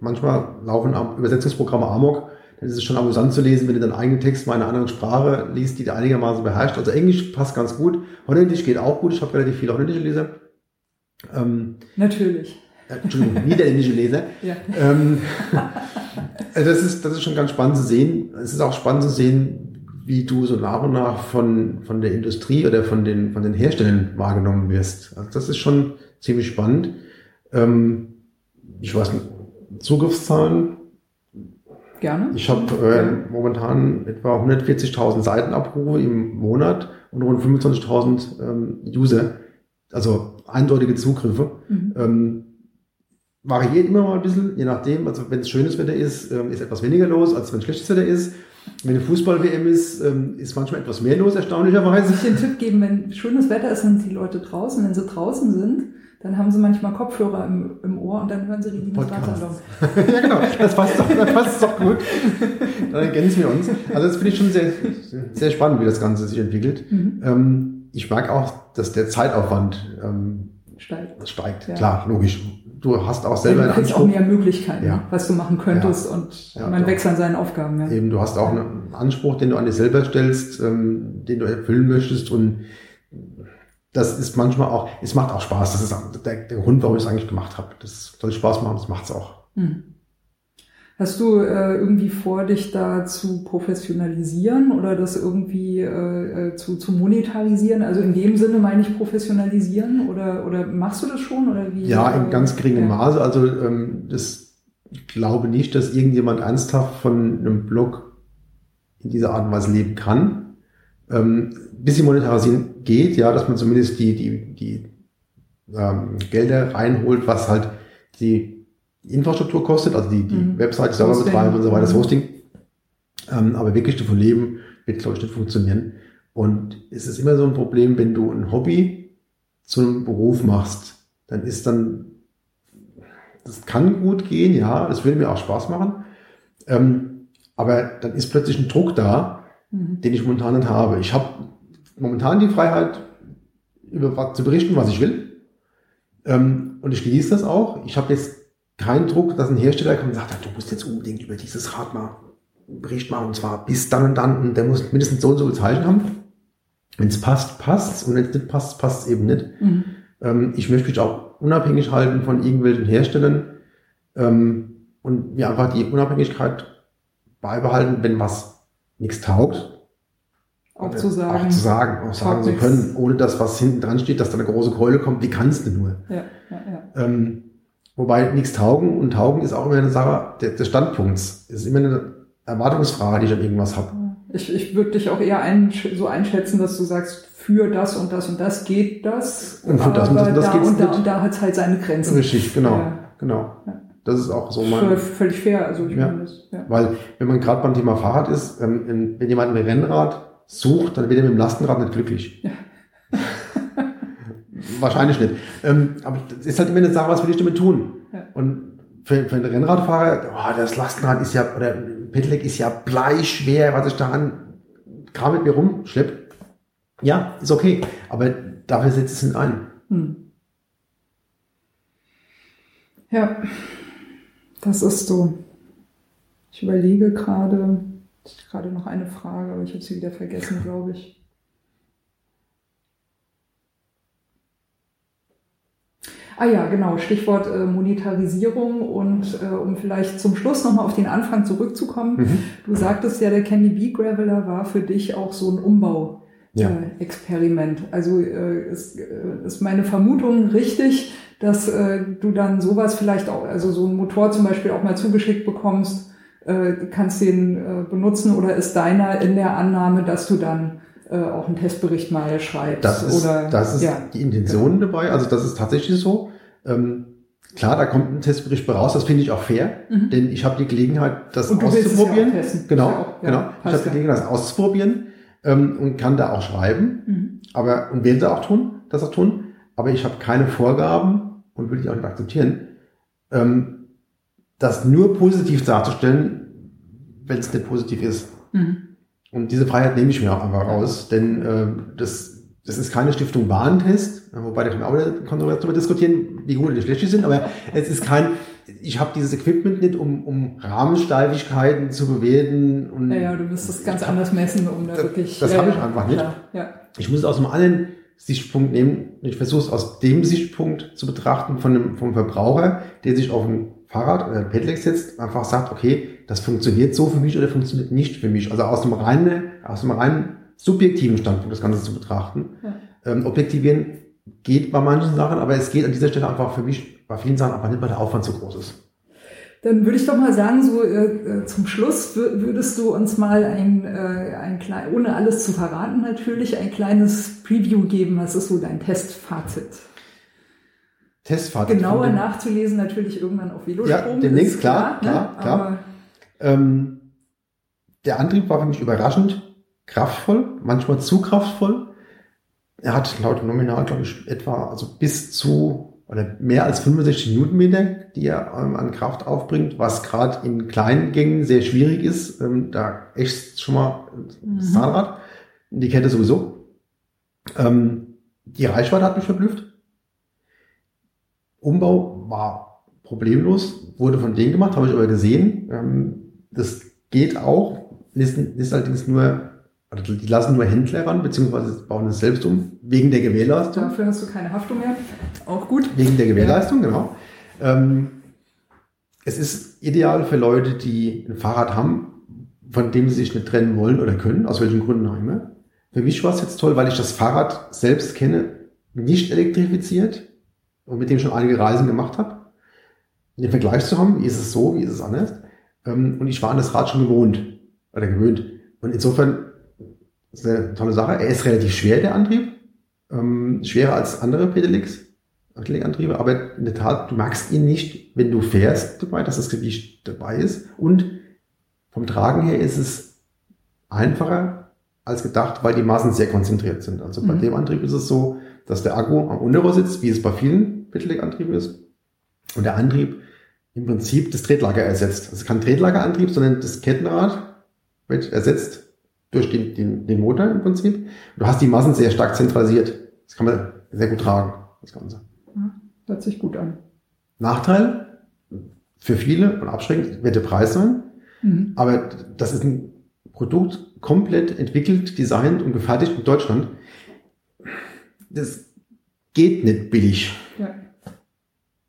manchmal laufen Am- Übersetzungsprogramme amok, dann ist es schon amüsant zu lesen, wenn du deinen eigenen Text mal in einer anderen Sprache liest, die du einigermaßen beherrscht. Also Englisch passt ganz gut, Holländisch geht auch gut, ich habe relativ viele holländische Leser. Ähm, Natürlich. äh, Entschuldigung, niederländische Leser. (laughs) Ja. Ähm, also das, ist, das ist schon ganz spannend zu sehen. Es ist auch spannend zu sehen, wie du so nach und nach von, von der Industrie oder von den, von den Herstellern wahrgenommen wirst. Also das ist schon ziemlich spannend. Ähm, ich weiß nicht, Zugriffszahlen. Gerne. Ich habe äh, momentan etwa 140.000 Seitenabrufe im Monat und rund 25.000 ähm, User, also eindeutige Zugriffe. Mhm. Ähm, variiert immer mal ein bisschen, je nachdem. Also wenn es schönes Wetter ist, ähm, ist etwas weniger los, als wenn schlechtes Wetter ist. Wenn eine Fußball-WM ist, ähm, ist manchmal etwas mehr los, erstaunlicherweise. Ich den Tipp geben, wenn schönes Wetter ist, sind die Leute draußen. Wenn sie draußen sind, dann haben sie manchmal Kopfhörer im, im Ohr und dann hören sie Regines. Radsalon. (laughs) ja, genau. Das passt doch, das passt doch gut. Dann ergänzen wir uns. Also das finde ich schon sehr, sehr spannend, wie das Ganze sich entwickelt. Mhm. Ähm, ich merke auch, dass der Zeitaufwand ähm, Steigt. steigt. Ja. Klar, logisch. Du hast auch Du selber einen kriegst auch Anspruch. mehr Möglichkeiten, Ja. was du machen könntest und Ja, man wächst an seinen Aufgaben. Ja. Eben, du hast auch einen Anspruch, den du an dich selber stellst, ähm, den du erfüllen möchtest und das ist manchmal auch, es macht auch Spaß. Das ist der, der Grund, warum ich es eigentlich gemacht habe. Das soll Spaß machen, das macht's auch. Hm. Hast du äh, irgendwie vor, dich da zu professionalisieren oder das irgendwie äh, äh, zu, zu monetarisieren? Also in dem Sinne meine ich professionalisieren oder, oder machst du das schon oder wie? Ja, in ganz geringem ja. Maße. Also ähm, das, ich glaube nicht, dass irgendjemand ernsthaft von einem Blog in dieser Art und Weise leben kann. Ähm, bisschen monetarisieren geht, ja, dass man zumindest die, die, die ähm, Gelder reinholt, was halt die Infrastruktur kostet, also die, die Mhm. Hosting. betreiben und so weiter, das Mhm. Hosting. Ähm, aber wirklich davon leben, wird, glaube ich, nicht funktionieren. Und es ist immer so ein Problem, wenn du ein Hobby zu einem Beruf machst, dann ist dann, das kann gut gehen, ja, das würde mir auch Spaß machen. Ähm, aber dann ist plötzlich ein Druck da, Mhm. den ich momentan nicht habe. Ich habe momentan die Freiheit, über was zu berichten, was ich will. Ähm, und ich genieße das auch. Ich habe jetzt keinen Druck, dass ein Hersteller kommt und sagt, du musst jetzt unbedingt über dieses Rad mal Bericht machen, und zwar bis dann und dann, und der muss mindestens so und so viel Zeichen haben. Wenn es passt, passt und wenn es nicht passt, passt es eben nicht. Mhm. Ähm, ich möchte mich auch unabhängig halten von irgendwelchen Herstellern ähm, und mir einfach die Unabhängigkeit beibehalten, wenn was nichts taugt. Auch Äh, zu sagen. Auch zu sagen, auch sagen zu nichts. können, ohne dass was hinten dran steht, dass da eine große Keule kommt. Wie kannst du nur? Ja, ja, ja. Ähm, wobei nichts taugen und taugen ist auch immer eine Sache des, des Standpunkts. Es ist immer eine Erwartungsfrage, die ich an irgendwas habe. Ich, ich würde dich auch eher ein, so einschätzen, dass du sagst, für das und das und das geht das. Und für das und das und das da geht's und da, und da hat es halt seine Grenzen. Richtig, genau, Ja. genau. Ja. Das ist auch so mein, Völlig fair, also ich Ja. meine das. Ja. weil wenn man gerade beim Thema Fahrrad ist, ähm, wenn jemand ein Rennrad sucht, dann wird er mit dem Lastenrad nicht glücklich. (laughs) Wahrscheinlich nicht. Ähm, aber das ist halt immer eine Sache, was will ich damit tun? Ja. Und für, für einen Rennradfahrer, oh, das Lastenrad ist ja, oder Pedelec ist ja bleischwer, was ich da an Kram mit mir rumschlepp. Ja, ist okay. Aber dafür setzt es nicht ein. Hm. Ja, das ist so. Ich überlege gerade, ich hatte gerade noch eine Frage, aber ich habe sie wieder vergessen, glaube ich. Ah ja, genau, Stichwort äh, Monetarisierung und äh, um vielleicht zum Schluss nochmal auf den Anfang zurückzukommen. Mhm. Du sagtest ja, der Candy Bee Graveler war für dich auch so ein Umbau. Ja. Äh, Experiment. Also äh, ist, äh, ist meine Vermutung richtig, dass äh, du dann sowas vielleicht auch, also so einen Motor zum Beispiel auch mal zugeschickt bekommst, äh, kannst den äh, benutzen oder ist deiner in der Annahme, dass du dann äh, auch einen Testbericht mal schreibst? Das ist, oder, das ist ja. die Intention dabei. Also das ist tatsächlich so. Ähm, klar, da kommt ein Testbericht raus. Das finde ich auch fair, Mhm. denn ich habe die Gelegenheit, das ja auszuprobieren. testen. Genau, ja auch- ja, genau. Ich habe die ja. Gelegenheit, das auszuprobieren ähm, und kann da auch schreiben. Mhm. Aber und werde auch tun, das auch tun. Aber ich habe keine Vorgaben und will die auch nicht akzeptieren, ähm, das nur positiv darzustellen, wenn es nicht positiv ist. Mhm. Und diese Freiheit nehme ich mir auch einfach raus, denn ähm, das, das ist keine Stiftung Warentest, äh, wobei da kann man auch wieder kontrovers darüber diskutieren, wie gut oder schlecht die sind, aber es ist kein, ich habe dieses Equipment nicht, um, um Rahmensteifigkeiten zu bewerten und Ja, ja, du müsstest ganz anders messen, um da Das- wirklich. das ja, habe ich einfach nicht. klar, Ja. ich muss es aus einem anderen Sichtpunkt nehmen. Ich versuche es aus dem Sichtpunkt zu betrachten von einem, vom Verbraucher, der sich auf ein Fahrrad oder ein Pedelec setzt, einfach sagt, okay, das funktioniert so für mich oder funktioniert nicht für mich. Also aus einem reinen, aus einem reinen subjektiven Standpunkt das Ganze zu betrachten. Ja. Ähm, objektivieren geht bei manchen Sachen, aber es geht an dieser Stelle einfach für mich bei vielen Sachen einfach nicht, weil der Aufwand zu groß ist. Dann würde ich doch mal sagen, so äh, äh, zum Schluss wür- würdest du uns mal ein, äh, ein klein, ohne alles zu verraten natürlich, ein kleines Preview geben. Was ist so dein Testfazit? Testfahrt. Genauer nachzulesen natürlich irgendwann auf Velostrom. Ja, demnächst, ist klar, ne? klar, klar. Ähm, der Antrieb war für mich überraschend kraftvoll, manchmal zu kraftvoll. Er hat laut Nominal, glaube ich, etwa also bis zu oder mehr als 65 Newtonmeter, die er ähm, an Kraft aufbringt, was gerade in kleinen Gängen sehr schwierig ist. Ähm, da echt schon mal das Mhm. Zahnrad, die Kette sowieso. Ähm, die Reichweite hat mich verblüfft. Umbau war problemlos, wurde von denen gemacht, habe ich aber gesehen. Ähm, das geht auch, ist, ist allerdings nur, also die lassen nur Händler ran, beziehungsweise bauen es selbst um, wegen der Gewährleistung. dafür hast du keine Haftung mehr. Auch gut. Wegen der Gewährleistung, genau. Ähm, es ist ideal für Leute, die ein Fahrrad haben, von dem sie sich nicht trennen wollen oder können, aus welchen Gründen auch immer. Für mich war es jetzt toll, weil ich das Fahrrad selbst kenne, nicht elektrifiziert und mit dem schon einige Reisen gemacht habe. Den Vergleich zu haben, wie ist es so, wie ist es anders. Ähm, und ich war an das Rad schon gewohnt oder gewöhnt. Und insofern ist eine tolle Sache. Er ist relativ schwer, der Antrieb. Ähm, schwerer als andere Pedelecs. Antriebe, aber in der Tat, du magst ihn nicht, wenn du fährst dabei, dass das Gewicht dabei ist. Und vom Tragen her ist es einfacher als gedacht, weil die Maßen sehr konzentriert sind. Also bei Mhm. dem Antrieb ist es so, dass der Akku am Unterrohr sitzt, wie es bei vielen Pedelec-Antrieben ist. Und der Antrieb im Prinzip das Tretlager ersetzt. Also kein Tretlagerantrieb, sondern das Kettenrad wird ersetzt durch den, den, den Motor im Prinzip. Du hast die Massen sehr stark zentralisiert. Das kann man sehr gut tragen, das Ganze. Hört sich gut an. Nachteil für viele und abschreckend wird der Preis sein. Mhm. Aber das ist ein Produkt komplett entwickelt, designt und gefertigt in Deutschland. Das geht nicht billig. Ja.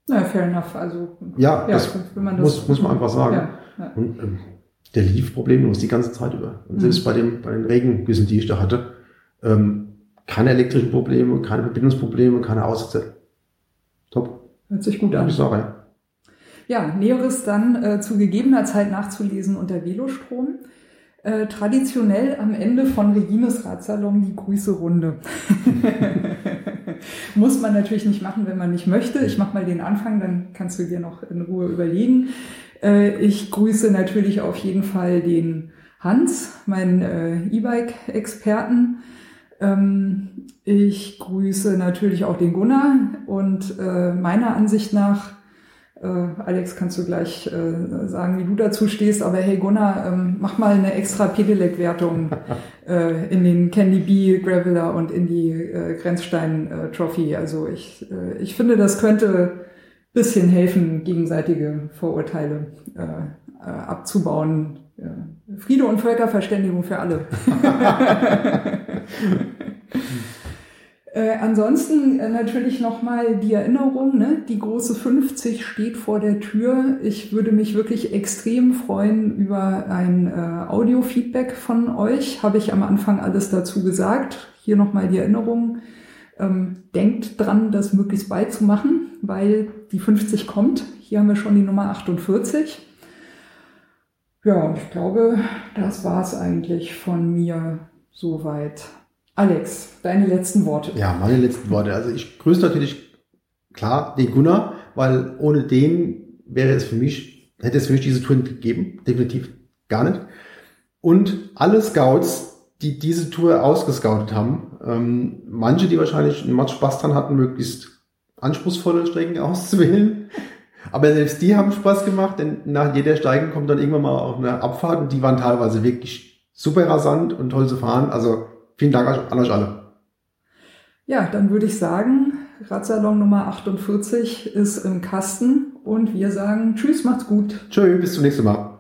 Na, fair enough. Also, Ja, ja, das man das. muss, muss man einfach sagen. Ja, ja. Und ähm, der lief problemlos die ganze Zeit über. Und selbst Mhm. bei, dem, bei den Regengüssen, die ich da hatte, ähm, keine elektrischen Probleme, keine Verbindungsprobleme, keine Aussätze. Top, Hört sich gut ja. an. ich sage. Ja, Näheres dann äh, zu gegebener Zeit nachzulesen unter Velostrom. Äh, traditionell am Ende von Regines Radsalon die Grüße-Runde. (laughs) Muss man natürlich nicht machen, wenn man nicht möchte. Ich mache mal den Anfang, dann kannst du dir noch in Ruhe überlegen. Äh, ich grüße natürlich auf jeden Fall den Hans, meinen äh, E-Bike-Experten. Ähm, ich grüße natürlich auch den Gunnar und äh, meiner Ansicht nach äh, Alex, kannst du gleich äh, sagen, wie du dazu stehst. Aber hey Gunnar, ähm, mach mal eine extra Pedelec-Wertung (laughs) in den Candy Bee Graveler und in die Grenzstein Trophy. Also ich, ich finde, das könnte bisschen helfen, gegenseitige Vorurteile abzubauen. Ja. Friede und Völkerverständigung für alle. (laughs) Äh, ansonsten äh, natürlich nochmal die Erinnerung, ne? die große 50 steht vor der Tür. Ich würde mich wirklich extrem freuen über ein äh, Audio-Feedback von euch. Habe ich am Anfang alles dazu gesagt. Hier nochmal die Erinnerung. Ähm, denkt dran, das möglichst bald zu machen, weil die 50 kommt. Hier haben wir schon die Nummer 48. Ja, ich glaube, das war's eigentlich von mir soweit. Alex, deine letzten Worte. Ja, meine letzten Worte. Also ich grüße natürlich klar den Gunnar, weil ohne den wäre es für mich, hätte es für mich diese Tour nicht gegeben. Definitiv gar nicht. Und alle Scouts, die diese Tour ausgescoutet haben, ähm, manche, die wahrscheinlich einen Match Spaß dran hatten, möglichst anspruchsvolle Strecken (laughs) auszuwählen. Aber selbst die haben Spaß gemacht, denn nach jeder Steigen kommt dann irgendwann mal auch eine Abfahrt und die waren teilweise wirklich super rasant und toll zu fahren. Also Vielen Dank an euch alle. Ja, dann würde ich sagen, Radsalon Nummer 48 ist im Kasten und wir sagen Tschüss, macht's gut. Tschüss, bis zum nächsten Mal.